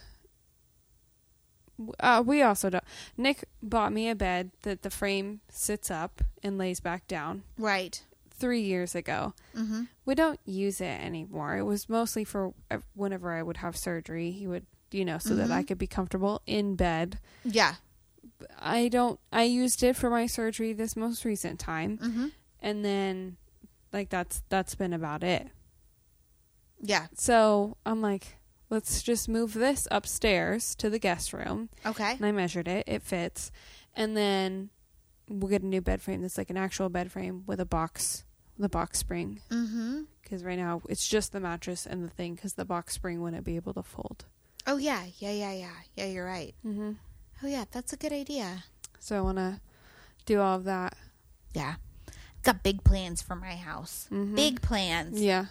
Uh, we also don't. Nick bought me a bed that the frame sits up and lays back down Right. three years ago. Mm-hmm. We don't use it anymore. It was mostly for uh, whenever I would have surgery. He would, you know, so that I could be comfortable in bed. Yeah. I don't. I used it for my surgery this most recent time, Mm-hmm. And then, like that's that's been about it. Yeah. So I'm like, let's just move this upstairs to the guest room. Okay. And I measured it, it fits. And then we'll get a new bed frame that's like an actual bed frame with a box, the box spring. Mm-hmm. Because right now it's just the mattress and the thing because the box spring wouldn't be able to fold. Oh yeah. Yeah. Yeah. Yeah. Yeah. You're right. Mm-hmm. Oh yeah. That's a good idea. So I want to do all of that. Yeah. Got big plans for my house. Mhm. Big plans. Yeah.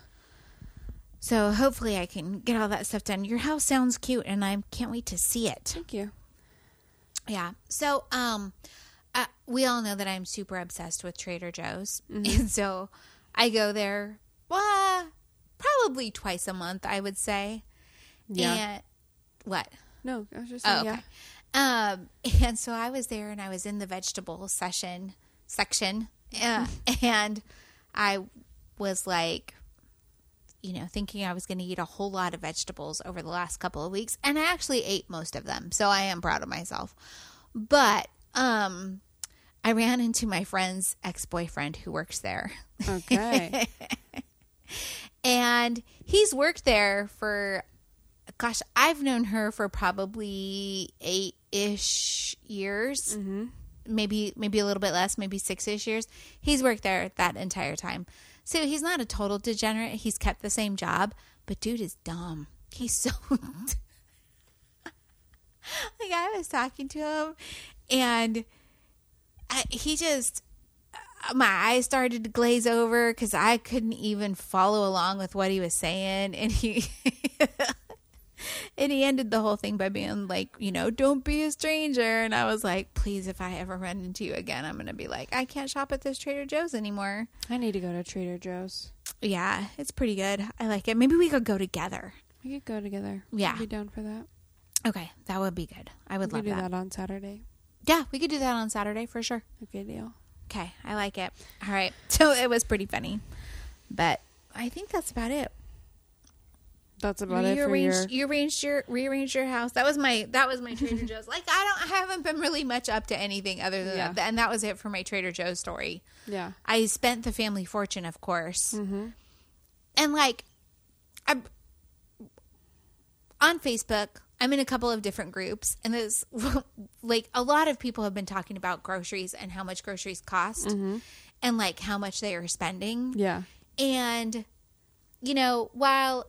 So hopefully I can get all that stuff done. Your house sounds cute and I can't wait to see it. Thank you. Yeah. So, um, uh, we all know that I'm super obsessed with Trader Joe's, and so I go there, well, probably twice a month, I would say. Yeah. And what? No, I was just Oh, saying, okay. yeah. Um, and so I was there, and I was in the vegetable session section, uh, and I was like, you know, thinking I was going to eat a whole lot of vegetables over the last couple of weeks, and I actually ate most of them, so I am proud of myself. But um, I ran into my friend's ex boyfriend who works there, Okay. and he's worked there for, gosh, I've known her for probably eight ish years mm-hmm. Maybe maybe a little bit less, maybe six ish years. He's worked there that entire time. So he's not a total degenerate. He's kept the same job, but dude is dumb. He's so like I was talking to him, and I, he just uh, my eyes started to glaze over because I couldn't even follow along with what he was saying, and he. And he ended the whole thing by being like, you know, don't be a stranger. And I was like, please, if I ever run into you again, I'm going to be like, I can't shop at this Trader Joe's anymore. I need to go to Trader Joe's. Yeah, it's pretty good. I like it. Maybe we could go together. We could go together. Yeah. I'd be down for that. Okay, that would be good. I would We love could do that. that on Saturday. Yeah, we could do that on Saturday for sure. Okay, deal. Okay, I like it. All right. So it was pretty funny. But I think that's about it. That's about you it for your. you arranged your rearranged your house. That was my that was my Trader Joe's. Like I don't I haven't been really much up to anything other than Yeah. that. And that was it for my Trader Joe's story. Yeah. I spent the family fortune, of course. Mm-hmm. And like I on Facebook, I'm in a couple of different groups and there's like a lot of people have been talking about groceries and how much groceries cost and like how much they are spending. Yeah. And, you know, while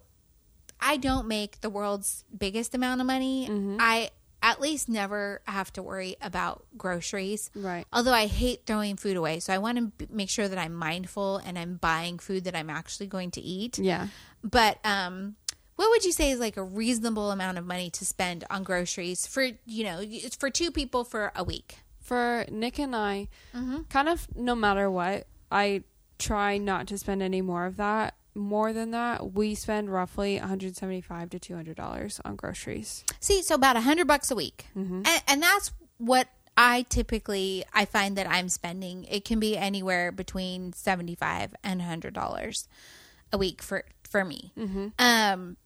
I don't make the world's biggest amount of money, I at least never have to worry about groceries. Right. Although I hate throwing food away. So I want to b- make sure that I'm mindful and I'm buying food that I'm actually going to eat. Yeah. But, um, what would you say is like a reasonable amount of money to spend on groceries for, you know, for two people for a week? For Nick and I, Mm-hmm. kind of no matter what, I try not to spend any more of that. More than that, we spend roughly 175 to 200 dollars on groceries. See, so about a hundred bucks a week, Mm-hmm. and, and that's what I typically I find that I'm spending. It can be anywhere between seventy five and hundred dollars a week for for me. Mm-hmm. Um,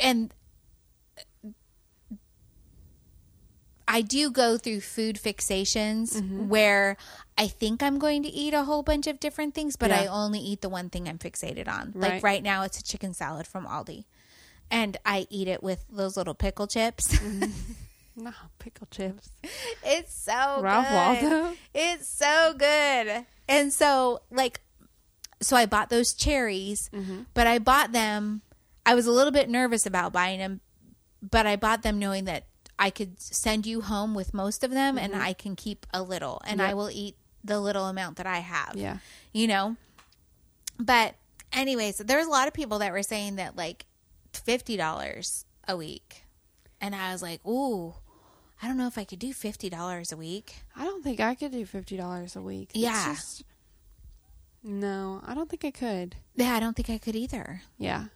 and I do go through food fixations Mm-hmm. where I think I'm going to eat a whole bunch of different things, but I only eat the one thing I'm fixated on. Like Right. right now, it's a chicken salad from Aldi. and I eat it with those little pickle chips. Mm-hmm. No, pickle chips. it's so Ralph good. Waldo? It's so good. And so like so I bought those cherries, mm-hmm. but I bought them I was a little bit nervous about buying them, but I bought them knowing that I could send you home with most of them and mm-hmm. I can keep a little and I will eat the little amount that I have. Yeah. You know? But anyways, there's a lot of people that were saying that like $50 a week. And I was like, "Ooh, I don't know if I could do $50 a week." I don't think I could do fifty dollars a week. It's Yeah. just- no, I don't think I could. Yeah, I don't think I could either. Yeah.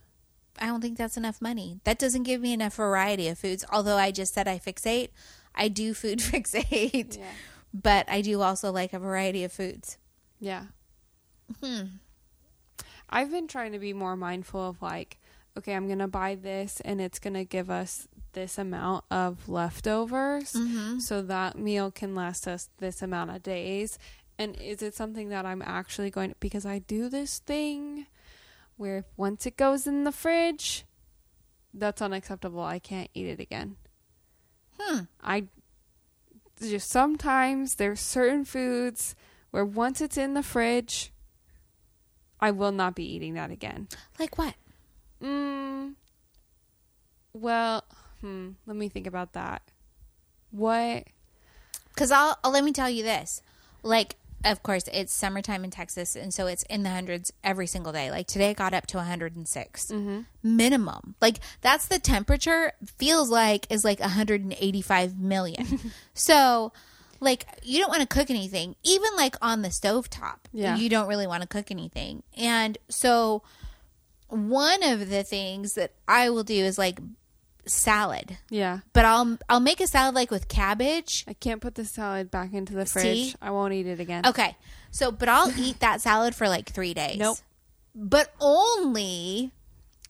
I don't think that's enough money. That doesn't give me enough variety of foods. Although I just said I fixate, I do food fixate, Yeah. But I do also like a variety of foods. Yeah. Hmm. I've been trying to be more mindful of like, okay, I'm gonna buy this and it's gonna give us this amount of leftovers. Mm-hmm. So that meal can last us this amount of days. And is it something that I'm actually going to because I do this thing where once it goes in the fridge, that's unacceptable. I can't eat it again. Hmm. I just sometimes there's certain foods where once it's in the fridge, I will not be eating that again. Like what? Mm, well, hmm, let me think about that. What? Because I'll, I'll let me tell you this. Like, of course, it's summertime in Texas, and so it's in the hundreds every single day. Like today, it got up to 106 Mm-hmm. minimum. Like that's the temperature. Feels like is like 185 million. so, like you don't want to cook anything, even like on the stovetop. Yeah. you don't really want to cook anything, and so one of the things that I will do is like salad. Yeah. But I'll I'll make a salad like with cabbage I can't put the salad back into the fridge. See? I won't eat it again. Okay. So, but I'll eat that salad for like three days. Nope. But only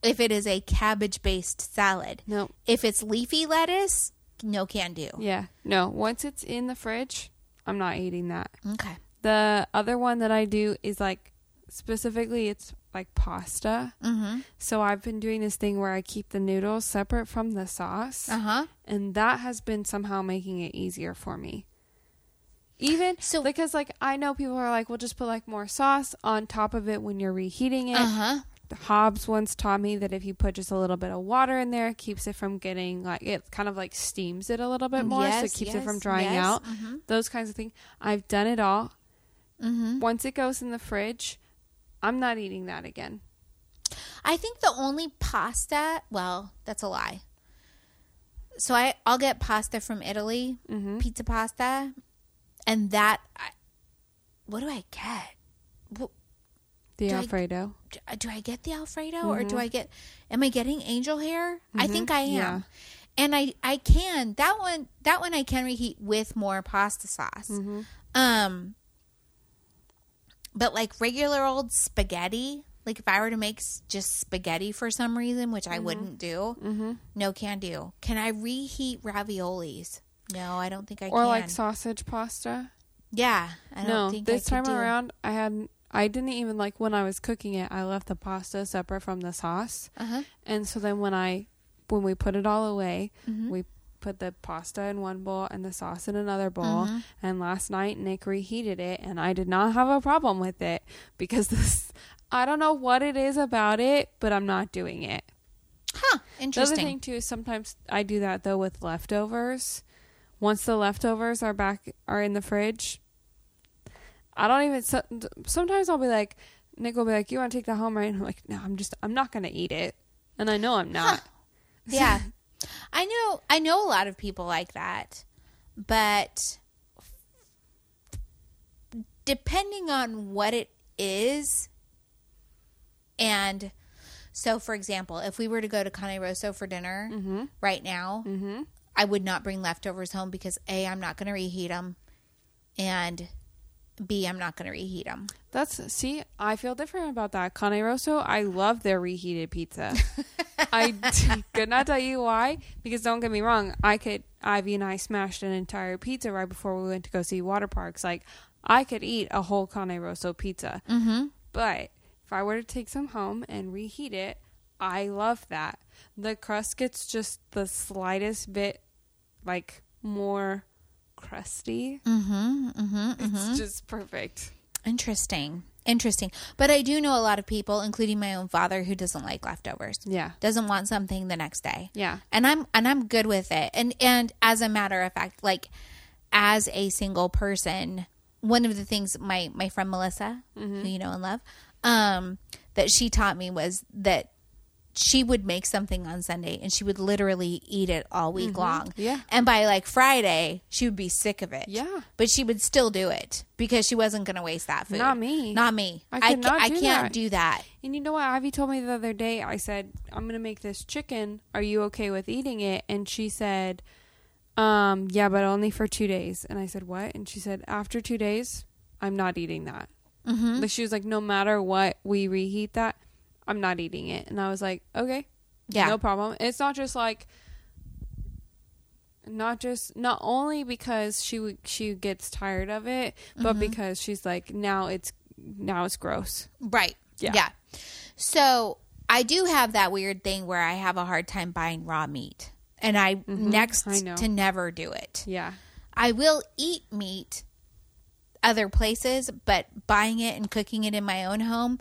if it is a cabbage based salad. No. If it's leafy lettuce, no can do. Yeah. No. Once it's in the fridge, I'm not eating that. Okay. The other one that I do is like specifically it's like pasta. Mm-hmm. So I've been doing this thing where I keep the noodles separate from the sauce. Uh huh. and that has been somehow making it easier for me. Even So- because like I know people are like, well, just put like more sauce on top of it when you're reheating it. Uh huh. Hobbs once taught me that if you put just a little bit of water in there, it keeps it from getting like it kind of like steams it a little bit more, so it Yes, keeps it from drying yes. out. Mm-hmm. Those kinds of things. I've done it all. Mm-hmm. Once it goes in the fridge, I'm not eating that again. I think the only pasta, well, that's a lie. So I, I'll get pasta from Italy, Mm-hmm. pizza pasta, and that, I, what do I get? What, The Do Alfredo. do, do I get the Alfredo or do Mhm. I get? Am I getting angel hair? I Mhm. think I am. Yeah. And I I can that one that one I can reheat with more pasta sauce. Mm-hmm. Um, but like regular old spaghetti, like if I were to make just spaghetti for some reason, which I wouldn't do, Mm-hmm. no can do. Can I reheat raviolis? No, I don't think I Or can. Or like sausage pasta. yeah, I don't no, think this time around, I had I didn't even like when I was cooking it. I left the pasta separate from the sauce, Uh-huh. and so then when I when we put it all away, Mhm. we put the pasta in one bowl and the sauce in another bowl. Mhm. And last night Nick reheated it, and I did not have a problem with it because this. I don't know what it is about it, but I'm not doing it. Huh, Interesting. The other thing too is sometimes I do that though with leftovers. Once the leftovers are back are in the fridge, I don't even. so- Sometimes I'll be like, Nick will be like, "You want to take that home, right?" And I'm like, "No, I'm just, I'm not gonna eat it," and I know I'm not. yeah i know i know a lot of people like that but depending on what it is and so for example if we were to go to cane rosso for dinner Mm-hmm. right now Mm-hmm. i would not bring leftovers home because a i'm not going to reheat them and b i'm not going to reheat them That's see, I feel different about that. Cane Rosso, I love their reheated pizza. I d- could not tell you why, because don't get me wrong, I could Ivy and I smashed an entire pizza right before we went to go see water parks. Like I could eat a whole Cane Rosso pizza. mm-hmm But if I were to take some home and reheat it, I love that. The crust gets just the slightest bit like more crusty. Mm-hmm. Mm-hmm. It's just perfect. Interesting. Interesting. But I do know a lot of people, including my own father, who doesn't like leftovers. Yeah. Doesn't want something the next day. Yeah. And I'm and I'm good with it. And and as a matter of fact, like as a single person, one of the things my my friend Melissa, who you know and love, um, that she taught me was that she would make something on Sunday and she would literally eat it all week long. Mm-hmm. Yeah. And by like Friday, she would be sick of it. Yeah. But she would still do it because she wasn't going to waste that food. Not me. Not me. I I, not I do can't that. do that. And you know what? Ivy told me the other day, I said, I'm going to make this chicken. Are you okay with eating it? And she said, um, yeah, but only for two days. And I said, what? And she said, after two days, I'm not eating that. Mm-hmm. Like she was like, no matter what we reheat that, I'm not eating it. And I was like, okay, Yeah. no problem. It's not just like, not just not only because she she gets tired of it, but Mm-hmm. because she's like now it's now it's gross. Right. Yeah. Yeah. So I do have that weird thing where I have a hard time buying raw meat. And I next Mm-hmm. I to never do it. Yeah, I will eat meat other places, but buying it and cooking it in my own home,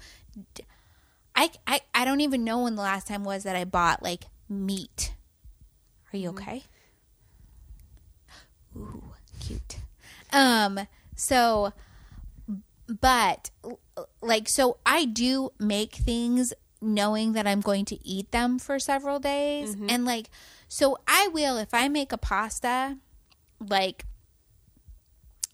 I, I, I don't even know when the last time was that I bought like meat. Are you okay? Ooh, cute. Um, so, but like, so I do make things knowing that I'm going to eat them for several days. And like, so I will, if I make a pasta, like,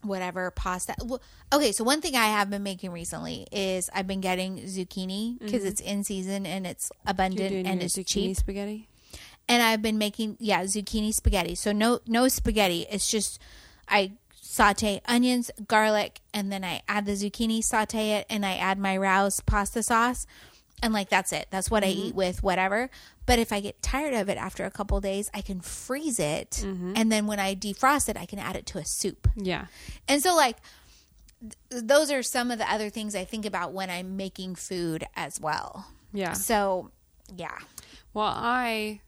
whatever pasta. Well, Okay, so one thing I have been making recently is I've been getting zucchini because mm-hmm. it's in season and it's abundant and it's zucchini cheap spaghetti. and I've been making yeah zucchini spaghetti. So no no spaghetti. It's just I saute onions, garlic, and then I add the zucchini, saute it, and I add my Rao's pasta sauce, and like that's it. That's what I mm-hmm. eat with whatever. But if I get tired of it after a couple days, I can freeze it, and then when I defrost it, I can add it to a soup. Yeah, And so like th- those are some of the other things I think about when I'm making food as well. yeah. So yeah. Well, I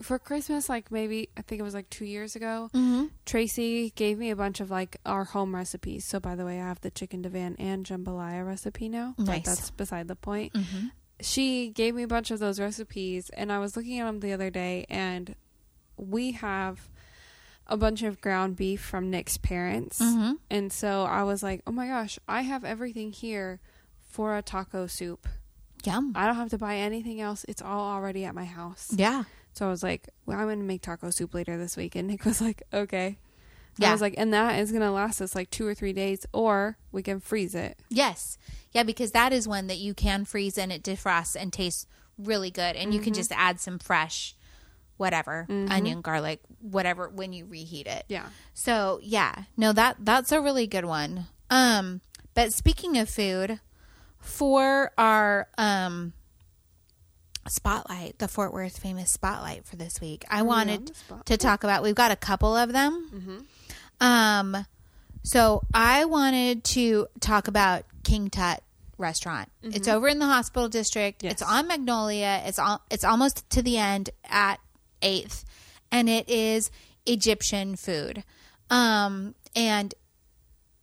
for Christmas, like maybe I think it was like two years ago, Mm-hmm. Tracy gave me a bunch of like our home recipes. So by the way, I have the chicken divan and jambalaya recipe now. But Nice. that's beside the point. Mm-hmm. She gave me a bunch of those recipes, and I was looking at them the other day, and we have a bunch of ground beef from Nick's parents. Mm-hmm. And so I was like, oh my gosh, I have everything here for a taco soup. Yum. I don't have to buy anything else. It's all already at my house. Yeah. So I was like, well, I'm going to make taco soup later this week. And Nick was like, okay. Yeah. I was like, and that is going to last us like two or three days, or we can freeze it. Yes. Yeah, because that is one that you can freeze and it defrosts and tastes really good. And you can just add some fresh, whatever, onion, garlic, whatever, when you reheat it. Yeah. So yeah, no, that that's a really good one. Um, but speaking of food, for our um spotlight, the Fort Worth famous spotlight for this week, I wanted spotlight. to talk about. We've got a couple of them. Um, so I wanted to talk about King Tut restaurant. It's over in the hospital district. Yes. It's on Magnolia. It's all, it's almost to the end at 8th and it is Egyptian food. Um and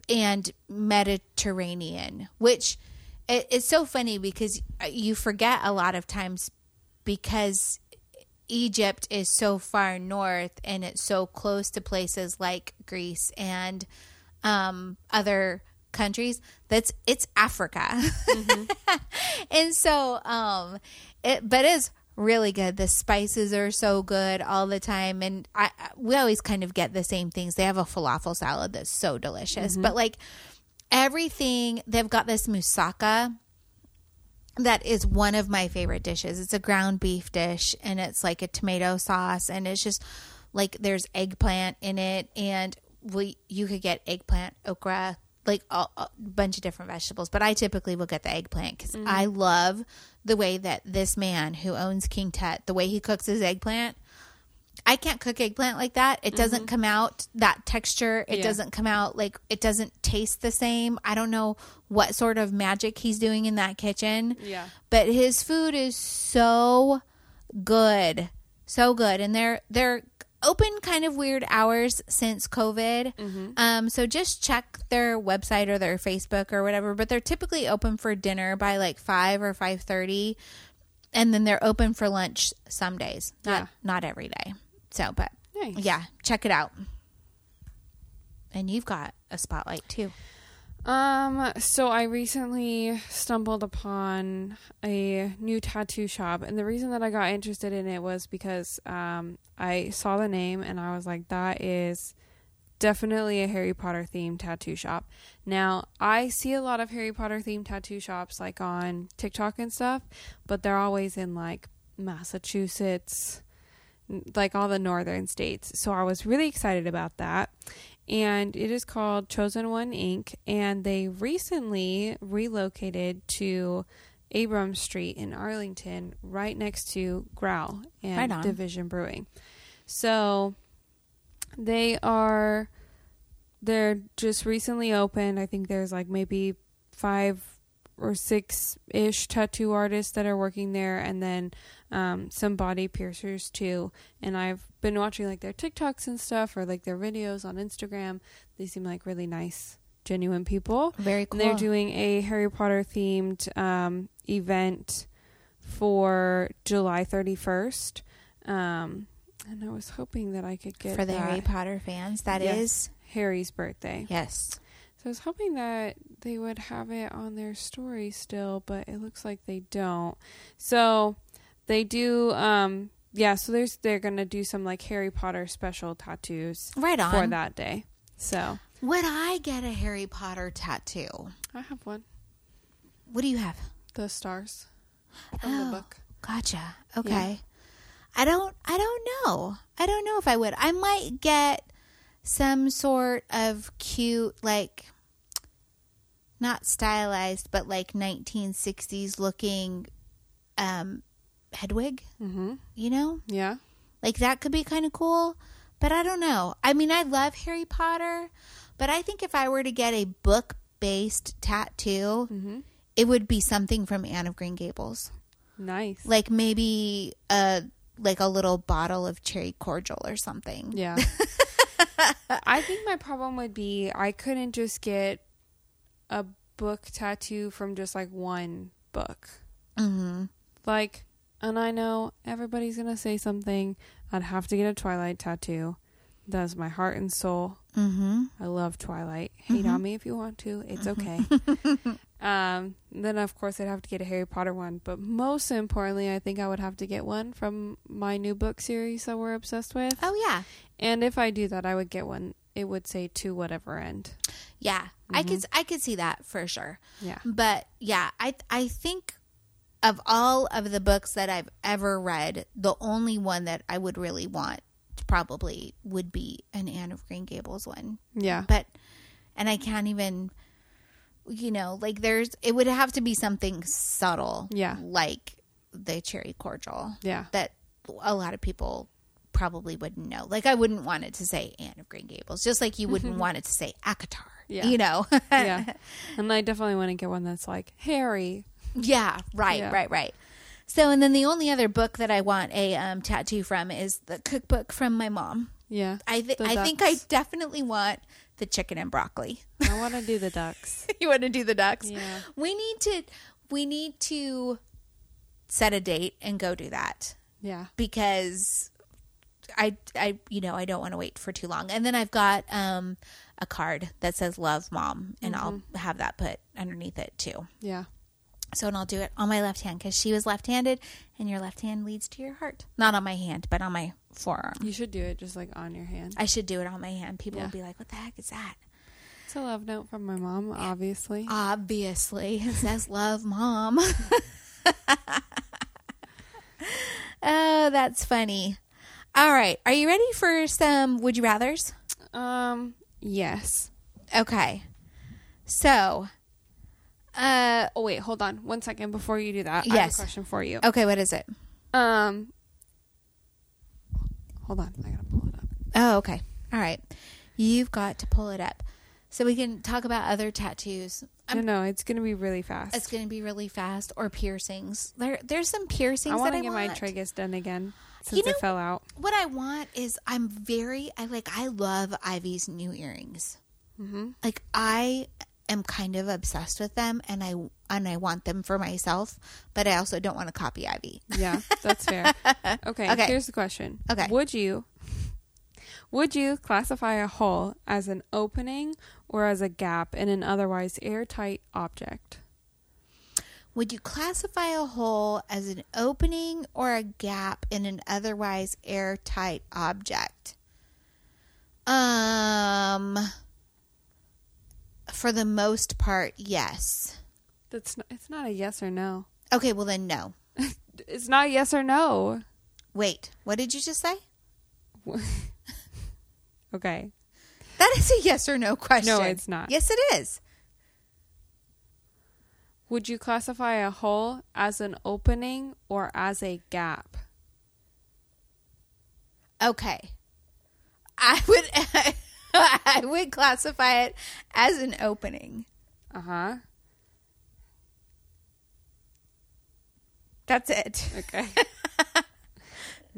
and Mediterranean, which it, it's so funny because you forget a lot of times because Egypt is so far north and it's so close to places like Greece and um, other countries that's it's Africa. and so um it but it's really good. The spices are so good all the time and I I- we always kind of get the same things. They have a falafel salad that's so delicious. But like everything they've got this moussaka that is one of my favorite dishes. It's a ground beef dish and it's like a tomato sauce and it's just like there's eggplant in it and we you could get eggplant, okra, like a, a bunch of different vegetables, but I typically will get the eggplant cuz mm-hmm. I love the way that this man who owns King Tut, the way he cooks his eggplant. I can't cook eggplant like that. It doesn't come out that texture. It Yeah. doesn't come out like it doesn't taste the same. I don't know what sort of magic he's doing in that kitchen. Yeah. But his food is so good. So good. And they're they're open kind of weird hours since COVID. Um so just check their website or their Facebook or whatever, but they're typically open for dinner by like 5 or 5:30 and then they're open for lunch some days. Not Yeah. not every day. So, but Nice. yeah, check it out. And you've got a spotlight too. Um, so I recently stumbled upon a new tattoo shop, and the reason that I got interested in it was because um, I saw the name and I was like, that is definitely a Harry Potter themed tattoo shop. Now, I see a lot of Harry Potter themed tattoo shops like on TikTok and stuff, but they're always in like Massachusetts, like all the northern states. So I was really excited about that. And it is called Chosen One Ink. And they recently relocated to Abrams Street in Arlington, right next to Growl and Right. Division Brewing. So they are they're just recently opened. I think there's like maybe five or six ish tattoo artists that are working there, and then um, some body piercers too. And I've been watching like their TikToks and stuff, or like their videos on Instagram. They seem like really nice, genuine people. Very cool. And they're doing a Harry Potter themed um, event for July 31st. Um, and I was hoping that I could get for the that Harry Potter fans. That is Yes. Harry's birthday. yes. So I was hoping that they would have it on their story still, but it looks like they don't. So they do um yeah, so there's they're going to do some like Harry Potter special tattoos Right on. for that day. So, Would I get a Harry Potter tattoo? I have one. What do you have? The stars from Oh. the book. Gotcha. Okay. I don't I don't know. I don't know if I would. I might get some sort of cute like not stylized but like 1960s looking um Hedwig, Mhm. you know? Yeah. Like that could be kind of cool, but I don't know. I mean, I love Harry Potter, but I think if I were to get a book-based tattoo, Mhm. it would be something from Anne of Green Gables. Nice. Like maybe a like a little bottle of cherry cordial or something. Yeah. I think my problem would be I couldn't just get a book tattoo from just like one book. Mhm. Like, and I know everybody's going to say something. I'd have to get a Twilight tattoo. That's my heart and soul. Mhm. I love Twilight. Hate on me if you want to. It's okay. um, then, of course, I'd have to get a Harry Potter one. But most importantly, I think I would have to get one from my new book series that we're obsessed with. Oh yeah. And if I do that, I would get one. It would say to whatever end. Yeah. I could I could see that for sure. Yeah. But yeah, I I think of all of the books that I've ever read, the only one that I would really want probably would be an Anne of Green Gables one. Yeah. But and I can't even you know, like there's it would have to be something subtle. Yeah. Like the cherry cordial Yeah. that a lot of people probably wouldn't know. Like I wouldn't want it to say Anne of Green Gables, just like you wouldn't want it to say ACOTAR. Yeah. You know? yeah. And I definitely want to get one that's like Harry. Yeah, right, Yeah. right, right. So, and then the only other book that I want a um, tattoo from is the cookbook from my mom. Yeah. I th- I think I definitely want the chicken and broccoli. I want to do the ducks. you want to do the ducks? Yeah. We need to we need to set a date and go do that Yeah. because I I you know I don't want to wait for too long. And then I've got um a card that says love mom and I'll have that put underneath it too. Yeah. So, and I'll do it on my left hand because she was left handed, and your left hand leads to your heart. Not on my hand, but on my forearm. You should do it just like on your hand. I should do it on my hand. People Yeah. will be like, what the heck is that? It's a love note from my mom, obviously. Obviously, it says love, mom. oh, that's funny. All right. Are you ready for some would you rathers? Um, yes. Okay. So, uh, Oh wait, hold on one second before you do that. I have Yes. a question for you. okay, what is it? Um, Hold on, I gotta pull it up. Oh, okay. All right. You've got to pull it up. So we can talk about other tattoos. no, no, it's gonna be really fast. It's to be really fast or piercings. There there's some piercings I that want to get my want. tragus done again since know- it fell out. what I want is I'm very I like I love Ivy's new earrings. Mm-hmm. Like I am kind of obsessed with them and I and I want them for myself, but I also don't want to copy Ivy. Yeah, that's fair. Okay, Okay. here's the question. Okay. Would you would you classify a hole as an opening or as a gap in an otherwise airtight object? Would you classify a hole as an opening or a gap in an otherwise airtight object? Um for the most part, yes. That's not, it's not a yes or no. Okay, well then no. It's not yes or no. Wait, what did you just say? Okay. That is a yes or no question. No, it's not. Yes, it is. Would you classify a hole as an opening or as a gap? Okay. I would I would classify it as an opening. Uh huh. That's it. Okay.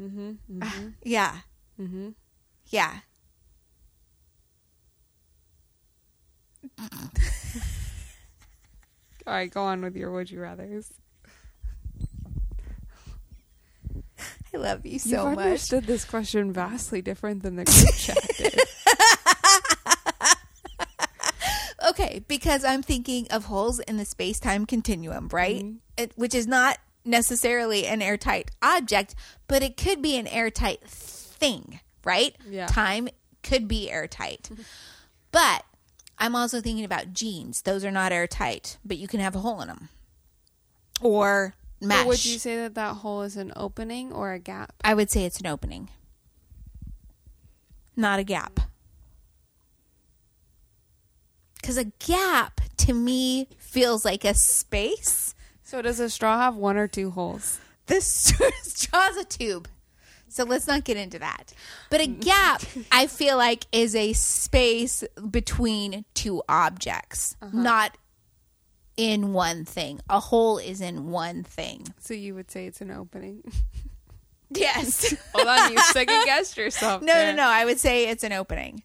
mm-hmm. Yeah. Mm-hmm. Yeah. All right, go on with your would you rather's. I love you You've so much. understood this question vastly different than the group chat did. Okay, because I'm thinking of holes in the space time continuum, right? Mm-hmm. It, which is not necessarily an airtight object, but it could be an airtight thing, right? Yeah. Time could be airtight. but I'm also thinking about jeans. Those are not airtight, but you can have a hole in them. Or mesh. But would you say that that hole is an opening or a gap? I would say it's an opening, not a gap. Because a gap to me feels like a space. So does a straw have one or two holes? The straw's a tube. So let's not get into that. But a gap, I feel like, is a space between two objects, uh-huh. not in one thing. A hole is in one thing. So you would say it's an opening. Yes. Hold on, you second guessed yourself. No, there. no, no. I would say it's an opening.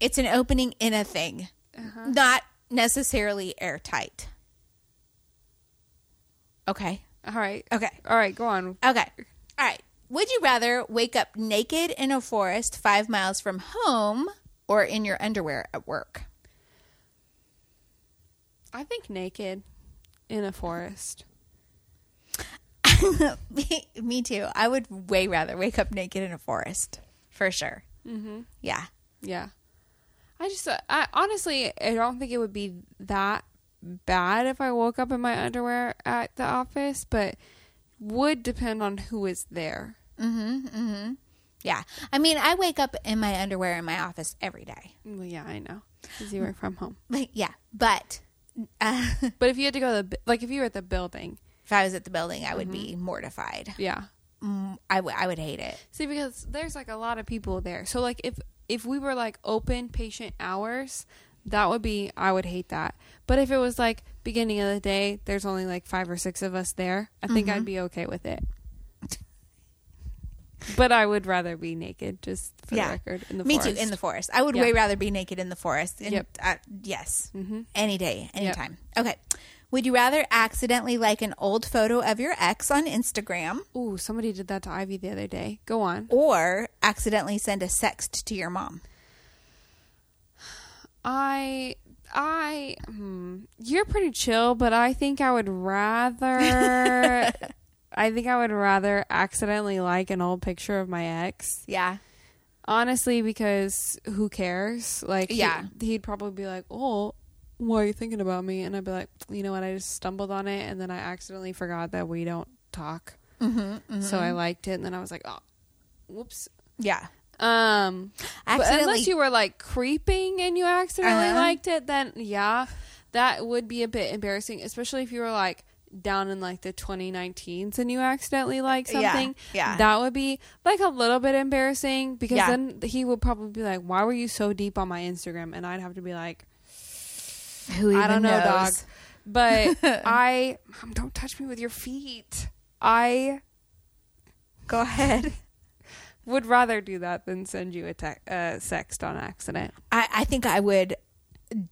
It's an opening in a thing, Uh-huh. not necessarily airtight. Okay. All right. Okay. All right, go on. Okay. All right. Would you rather wake up naked in a forest five miles from home or in your underwear at work? I think naked in a forest. me, me too. I would way rather wake up naked in a forest for sure. Mm-hmm. Yeah. Yeah. I just, uh, I honestly, I don't think it would be that bad if I woke up in my underwear at the office, but would depend on who is there. Mm-hmm. Mm-hmm. Yeah. I mean, I wake up in my underwear in my office every day. Well, yeah, I know. Because you work from home. Like, yeah. But uh, But if you had to go to the, like if you were at the building, if I was at the building, I would be mortified. yeah. Mm, I would. I would hate it. See, because there's like a lot of people there. So like if if we were like open patient hours, that would be I would hate that. But if it was like beginning of the day, there's only like five or six of us there. I think Mm-hmm. I'd be okay with it. But I would rather be naked, just for Yeah. the record. In the Me forest. too. In the forest, I would Yeah. way rather be naked in the forest. And, Yep. Uh, yes. Mm-hmm. Any day, anytime. Okay. Would you rather accidentally like an old photo of your ex on Instagram Ooh, somebody did that to Ivy the other day. Go on. or accidentally send a sext to your mom? I I hmm, you're pretty chill, but I think I would rather I think I would rather accidentally like an old picture of my ex. Yeah. Honestly, because who cares? Like, he- Yeah. he'd probably be like, "Oh, why are you thinking about me?" And I'd be like, "You know what? I just stumbled on it, and then I accidentally forgot that we don't talk. Mm-hmm, So I liked it, and then I was like, oh, whoops." Yeah. Um, Accidentally. unless you were like creeping and you accidentally Uh-huh. liked it, then yeah, that would be a bit embarrassing, especially if you were like down in like the 2019s and you accidentally like Yeah, something, yeah. that would be like a little bit embarrassing because Yeah. then he would probably be like, "Why were you so deep on my Instagram?" And I'd have to be like, Who I don't know, dog. But I Mom, don't touch me with your feet. I Go ahead. would rather do that than send you a te- uh, sext on accident. I, I think I would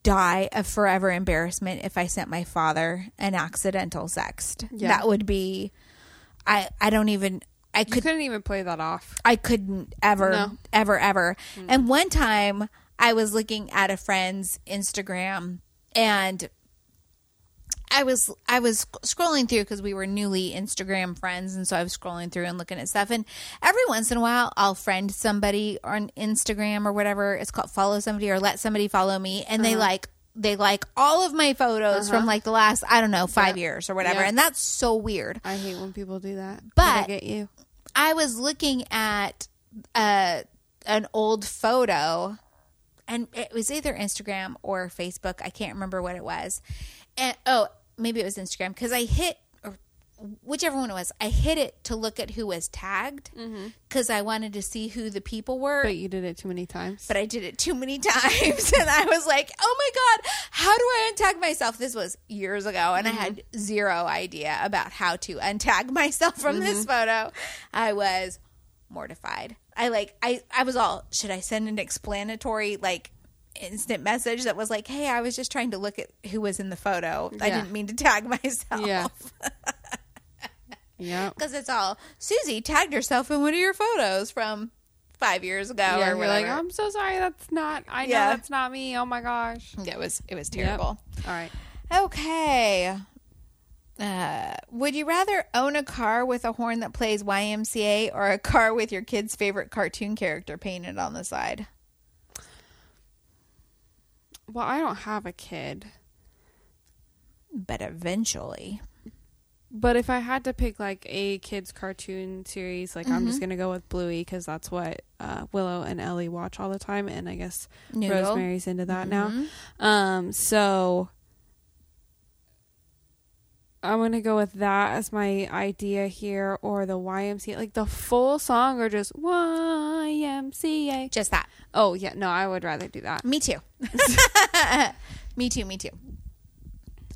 die of forever embarrassment if I sent my father an accidental sext. Yeah. That would be. I I don't even. I could couldn't even play that off. I couldn't ever, No. ever, ever. And one time I was looking at a friend's Instagram and I was I was scrolling through because we were newly Instagram friends, and so I was scrolling through and looking at stuff. And every once in a while, I'll friend somebody on Instagram or whatever it's called, follow somebody or let somebody follow me, and they like they like all of my photos from like the last I don't know five years or whatever, Yeah. and that's so weird. I hate when people do that. But- I get you. I was looking at uh, an old photo, and it was either Instagram or Facebook. I can't remember what it was. And oh, maybe it was Instagram because I hit or whichever one it was. I hit it to look at who was tagged mm-hmm. because I wanted to see who the people were. But you did it too many times. but I did it too many times, and I was like, "Oh my god, how do I untag myself?" This was years ago, and I had mm-hmm. zero idea about how to untag myself from this mm-hmm. photo. I was mortified. I like, I, I was all, should I send an explanatory like instant message that was like, "Hey, I was just trying to look at who was in the photo. I didn't mean to tag myself." yeah. yeah. because it's all Susie tagged herself in one of your photos from five years ago Yeah, or whatever. like, I'm so sorry. That's not. I know that's not me. Oh my gosh. it was it was Yep. terrible. All right. Okay. Uh, would you rather own a car with a horn that plays YMCA or a car with your kid's favorite cartoon character painted on the side? Well, I don't have a kid, But eventually. but if I had to pick like a kids cartoon series, like I'm just gonna go with Bluey because that's what uh, Willow and Ellie watch all the time, and I guess Noodle. Rosemary's into that now. Um, so I'm gonna go with that as my idea here, or the YMCA, like the full song, or just YMCA. Just that. Oh yeah, no, I would rather do that. Me too. me too, me too.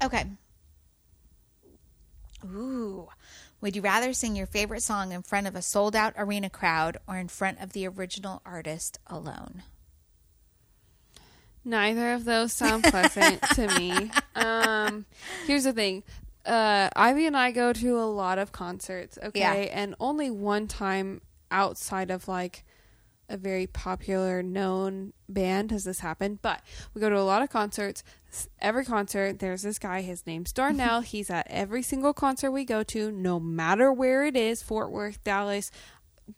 Okay. Ooh. Would you rather sing your favorite song in front of a sold out arena crowd or in front of the original artist alone? Neither of those sound pleasant to me. Um, here's the thing. Uh, Ivy and I go to a lot of concerts, okay? Yeah. And only one time outside of like a very popular known band has this happened, but we go to a lot of concerts. Every concert, there's this guy. His name's Darnell. He's at every single concert we go to, no matter where it is Fort Worth, Dallas,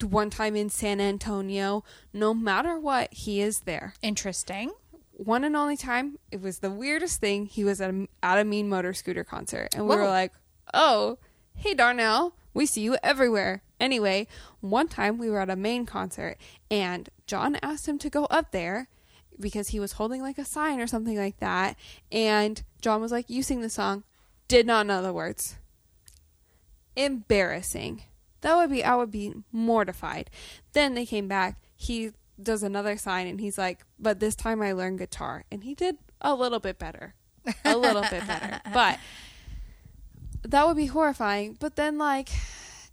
one time in San Antonio. No matter what, he is there Interesting. One and only time it was the weirdest thing he was at a, at a mean motor scooter concert. And we were like oh hey darnell we see you everywhere. Anyway one time we were at a Maine concert and john asked him to go up there because he was holding like a sign or something like that. And john was like you sing the song. Did not know the words. Embarrassing. That would be i would be mortified. Then they came back. He does another sign and he's like but this time i learned guitar. And he did a little bit better. A little bit better. But that would be horrifying. But then like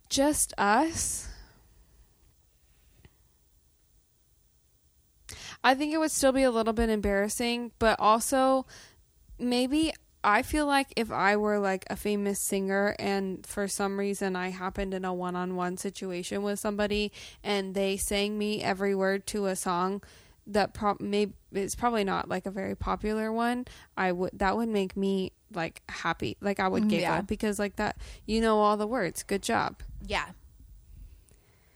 just us. I think it would still be a little bit embarrassing but also maybe I feel like if I were like a famous singer and for some reason I happened in a one on one situation with somebody and they sang me every word to a song that prob maybe it's probably not like a very popular one, I would that would make me like happy. Like I would Mm, giggle yeah. because like that you know all the words. Good job. Yeah.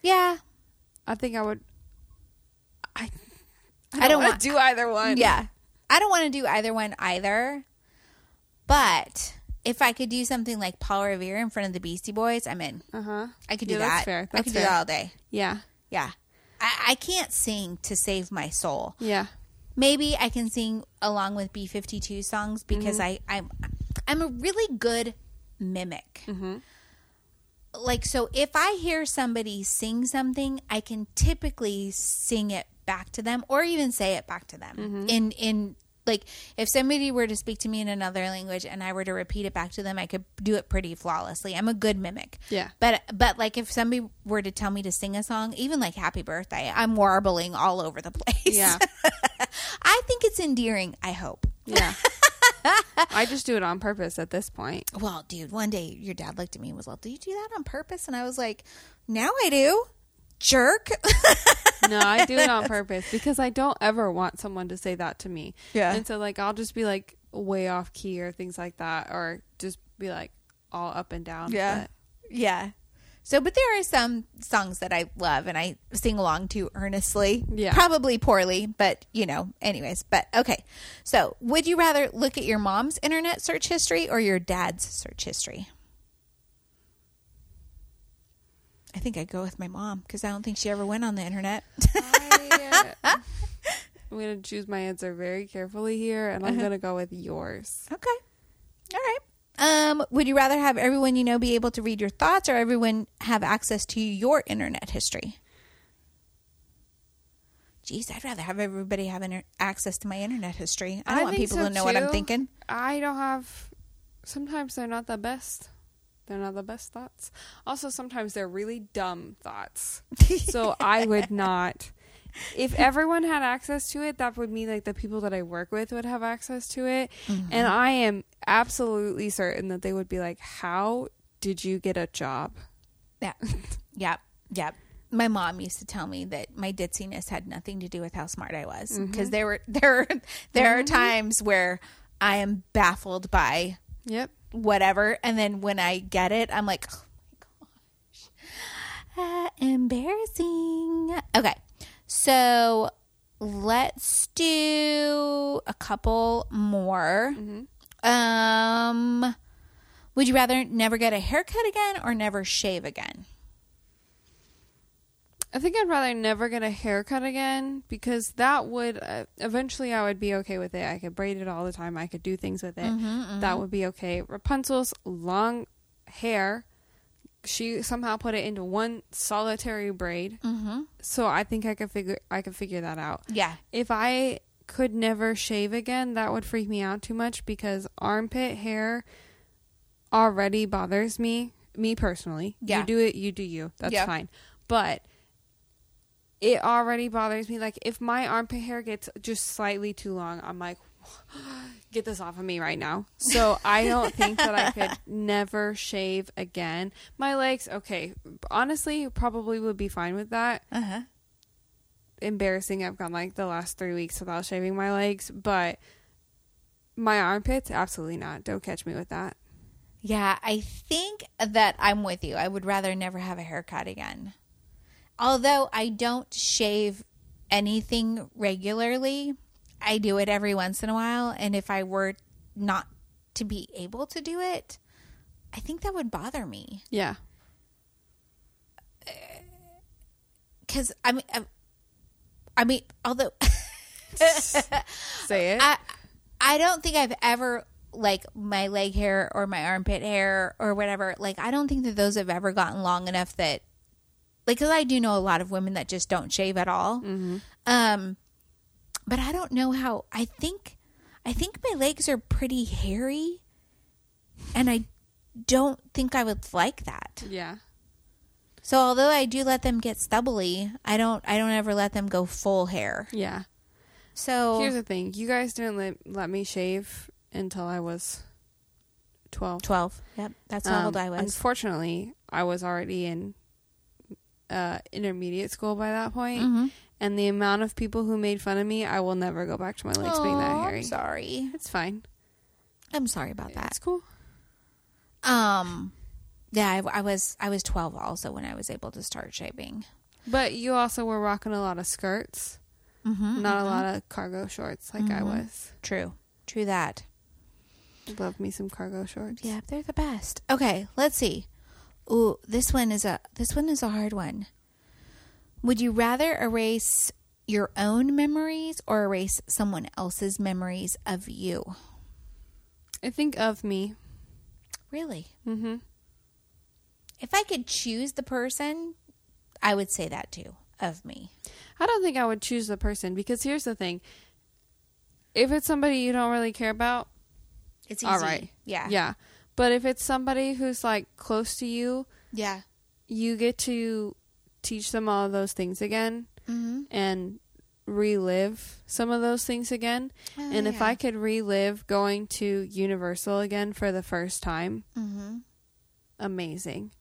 Yeah. I think I would I I don't wanna do either one. Yeah. I don't want to do either one either. But if I could do something like Paul Revere in front of the Beastie Boys, I'm in. Uh-huh. I could do Yeah, that. that's fair. I That's could do that all day. Yeah. Yeah. I, I can't sing to save my soul. Yeah. Maybe I can sing along with B52 songs because Mm-hmm. I, I'm I'm a really good mimic. Like, so if I hear somebody sing something, I can typically sing it back to them or even say it back to them. In, in, like, if somebody were to speak to me in another language and I were to repeat it back to them, I could do it pretty flawlessly. I'm a good mimic. Yeah. But, but like, if somebody were to tell me to sing a song, even like Happy Birthday, I'm warbling all over the place. Yeah. I think it's endearing, I hope. Yeah. I just do it on purpose at this point. Well, dude, one day your dad looked at me and was like, "Do you do that on purpose?" And I was like, "Now I do." Jerk. No, I do it on purpose because I don't ever want someone to say that to me. Yeah. And so like I'll just be like way off key or things like that or just be like all up and down. Yeah. But yeah. So, but there are some songs that I love and I sing along to earnestly. Yeah. Probably poorly, but you know, anyways. But okay. So, would you rather look at your mom's internet search history or your dad's search history? I think I'd go with my mom because I don't think she ever went on the internet. I, uh, I'm going to choose my answer very carefully here and I'm going to go with yours. Okay. All right. Um, would you rather have everyone you know be able to read your thoughts or everyone have access to your internet history? Geez, I'd rather have everybody have inter- access to my internet history. I don't want people so, to know what I'm thinking. I don't have. Sometimes they're not the best. They're not the best thoughts. Also, sometimes they're really dumb thoughts. so I would not. If everyone had access to it, that would mean like the people that I work with would have access to it. Mm-hmm. And I am absolutely certain that they would be like, How did you get a job? Yeah. yep. Yep. My mom used to tell me that my ditziness had nothing to do with how smart I was mm-hmm. because there were there there are mm-hmm. times where I am baffled by Yep. Whatever. And then when i get it i'm like oh my gosh uh, embarrassing. Okay so let's do a couple more. Um would you rather never get a haircut again or never shave again I think I'd rather never get a haircut again because that would uh, eventually I would be okay with it. I could braid it all the time. I could do things with it. That would be okay. Rapunzel's long hair, she somehow put it into one solitary braid. mm-hmm. So I think I could figure I could figure that out. yeah If I could never shave again, that would freak me out too much because armpit hair already bothers me. Me personally. Yeah. You do it, you do you. That's Yeah. fine. But it already bothers me. Like if my armpit hair gets just slightly too long, I'm like, get this off of me right now. So I don't think that I could never shave again. My legs, okay, honestly, probably would be fine with that uh-huh embarrassing. I've gone like the last three weeks without shaving my legs, but my armpits, absolutely not. Don't catch me with that. Yeah, I think that I'm with you. I would rather never have a haircut again. Although I don't shave anything regularly, I do it every once in a while. And if I were not to be able to do it, I think that would bother me. Yeah. Uh, because, I mean, I, I mean, although Say it. I, I don't think I've ever like my leg hair or my armpit hair or whatever. Like I don't think that those have ever gotten long enough that, like, because I do know a lot of women that just don't shave at all. Um, but I don't know how. I think, I think my legs are pretty hairy, and I don't think I would like that. yeah. So although I do let them get stubbly, I don't. I don't ever let them go full hair. Yeah. So Here's the thing. You guys didn't let, let me shave until I was 12. twelve. Yep, that's how Um, old I was. Unfortunately, I was already in uh, intermediate school by that point, Mhm. and the amount of people who made fun of me, I will never go back to my legs being that hairy. I'm sorry. It's fine. I'm sorry about that. It's cool. Um, yeah, I, I was I was 12 also when I was able to start shaving. But you also were rocking a lot of skirts, Mm-hmm, not a lot of cargo shorts like I was. True, true that. Love me some cargo shorts. Yeah, they're the best. Okay, let's see. Ooh, this one is a this one is a hard one. Would you rather erase your own memories or erase someone else's memories of you? I think of me. Really? Mm-hmm. If I could choose the person, I would say that too of me. I don't think I would choose the person because here's the thing: if it's somebody you don't really care about, It's easy. all right, Yeah. yeah. But if it's somebody who's like close to you, Yeah. you get to teach them all of those things again Mm-hmm. and relive some of those things again. Oh, and if I could relive going to Universal again for the first time, Mm-hmm. amazing.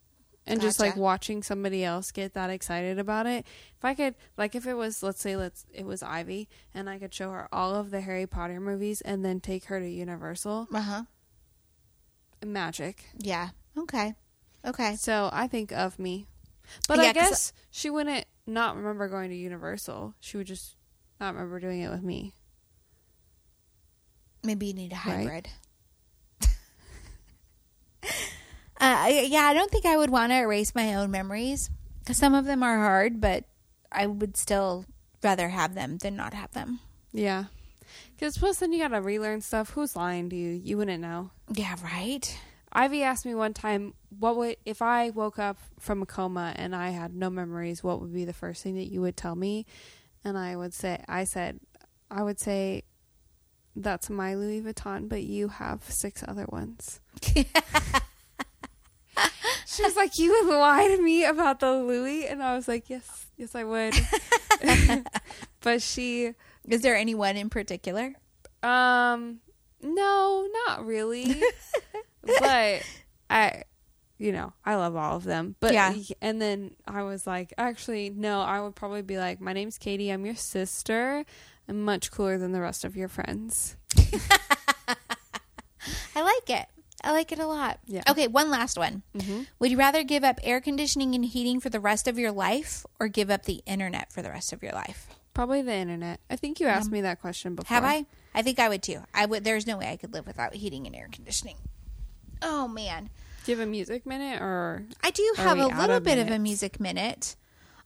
And just like watching somebody else get that excited about it. If I could like if it was let's say let's it was Ivy and I could show her all of the Harry Potter movies and then take her to Universal, Uh huh. Magic. Yeah. Okay. Okay. So I think of me. But Yeah, I guess she wouldn't not remember going to Universal. She would just not remember doing it with me. Maybe you need a Right. hybrid. uh, yeah, I don't think I would want to erase my own memories because some of them are hard, but I would still rather have them than not have them. Yeah. Because plus then you gotta relearn stuff. Who's lying to you? You wouldn't know. Yeah, right. Ivy asked me one time, "What would if I woke up from a coma and I had no memories? What would be the first thing that you would tell me?" And I would say, "I said, I would say, that's my Louis Vuitton, but you have six other ones." she was like, "You would lie to me about the Louis," and I was like, "Yes, yes, I would." but she, Is there anyone in particular? um, no, not really. but I, you know, I love all of them. But Yeah. and then I was like, actually, no, I would probably be like, my name's Katie. I'm your sister. I'm much cooler than the rest of your friends. I like it. I like it a lot. Yeah. Okay, one last one. Mm-hmm. Would you rather give up air conditioning and heating for the rest of your life or give up the internet for the rest of your life? Probably the internet. I think you asked me that question before. Have I? I think I would too. I would. There's no way I could live without heating and air conditioning. Oh man, Do you have a music minute or? I do have a little of bit of a music minute.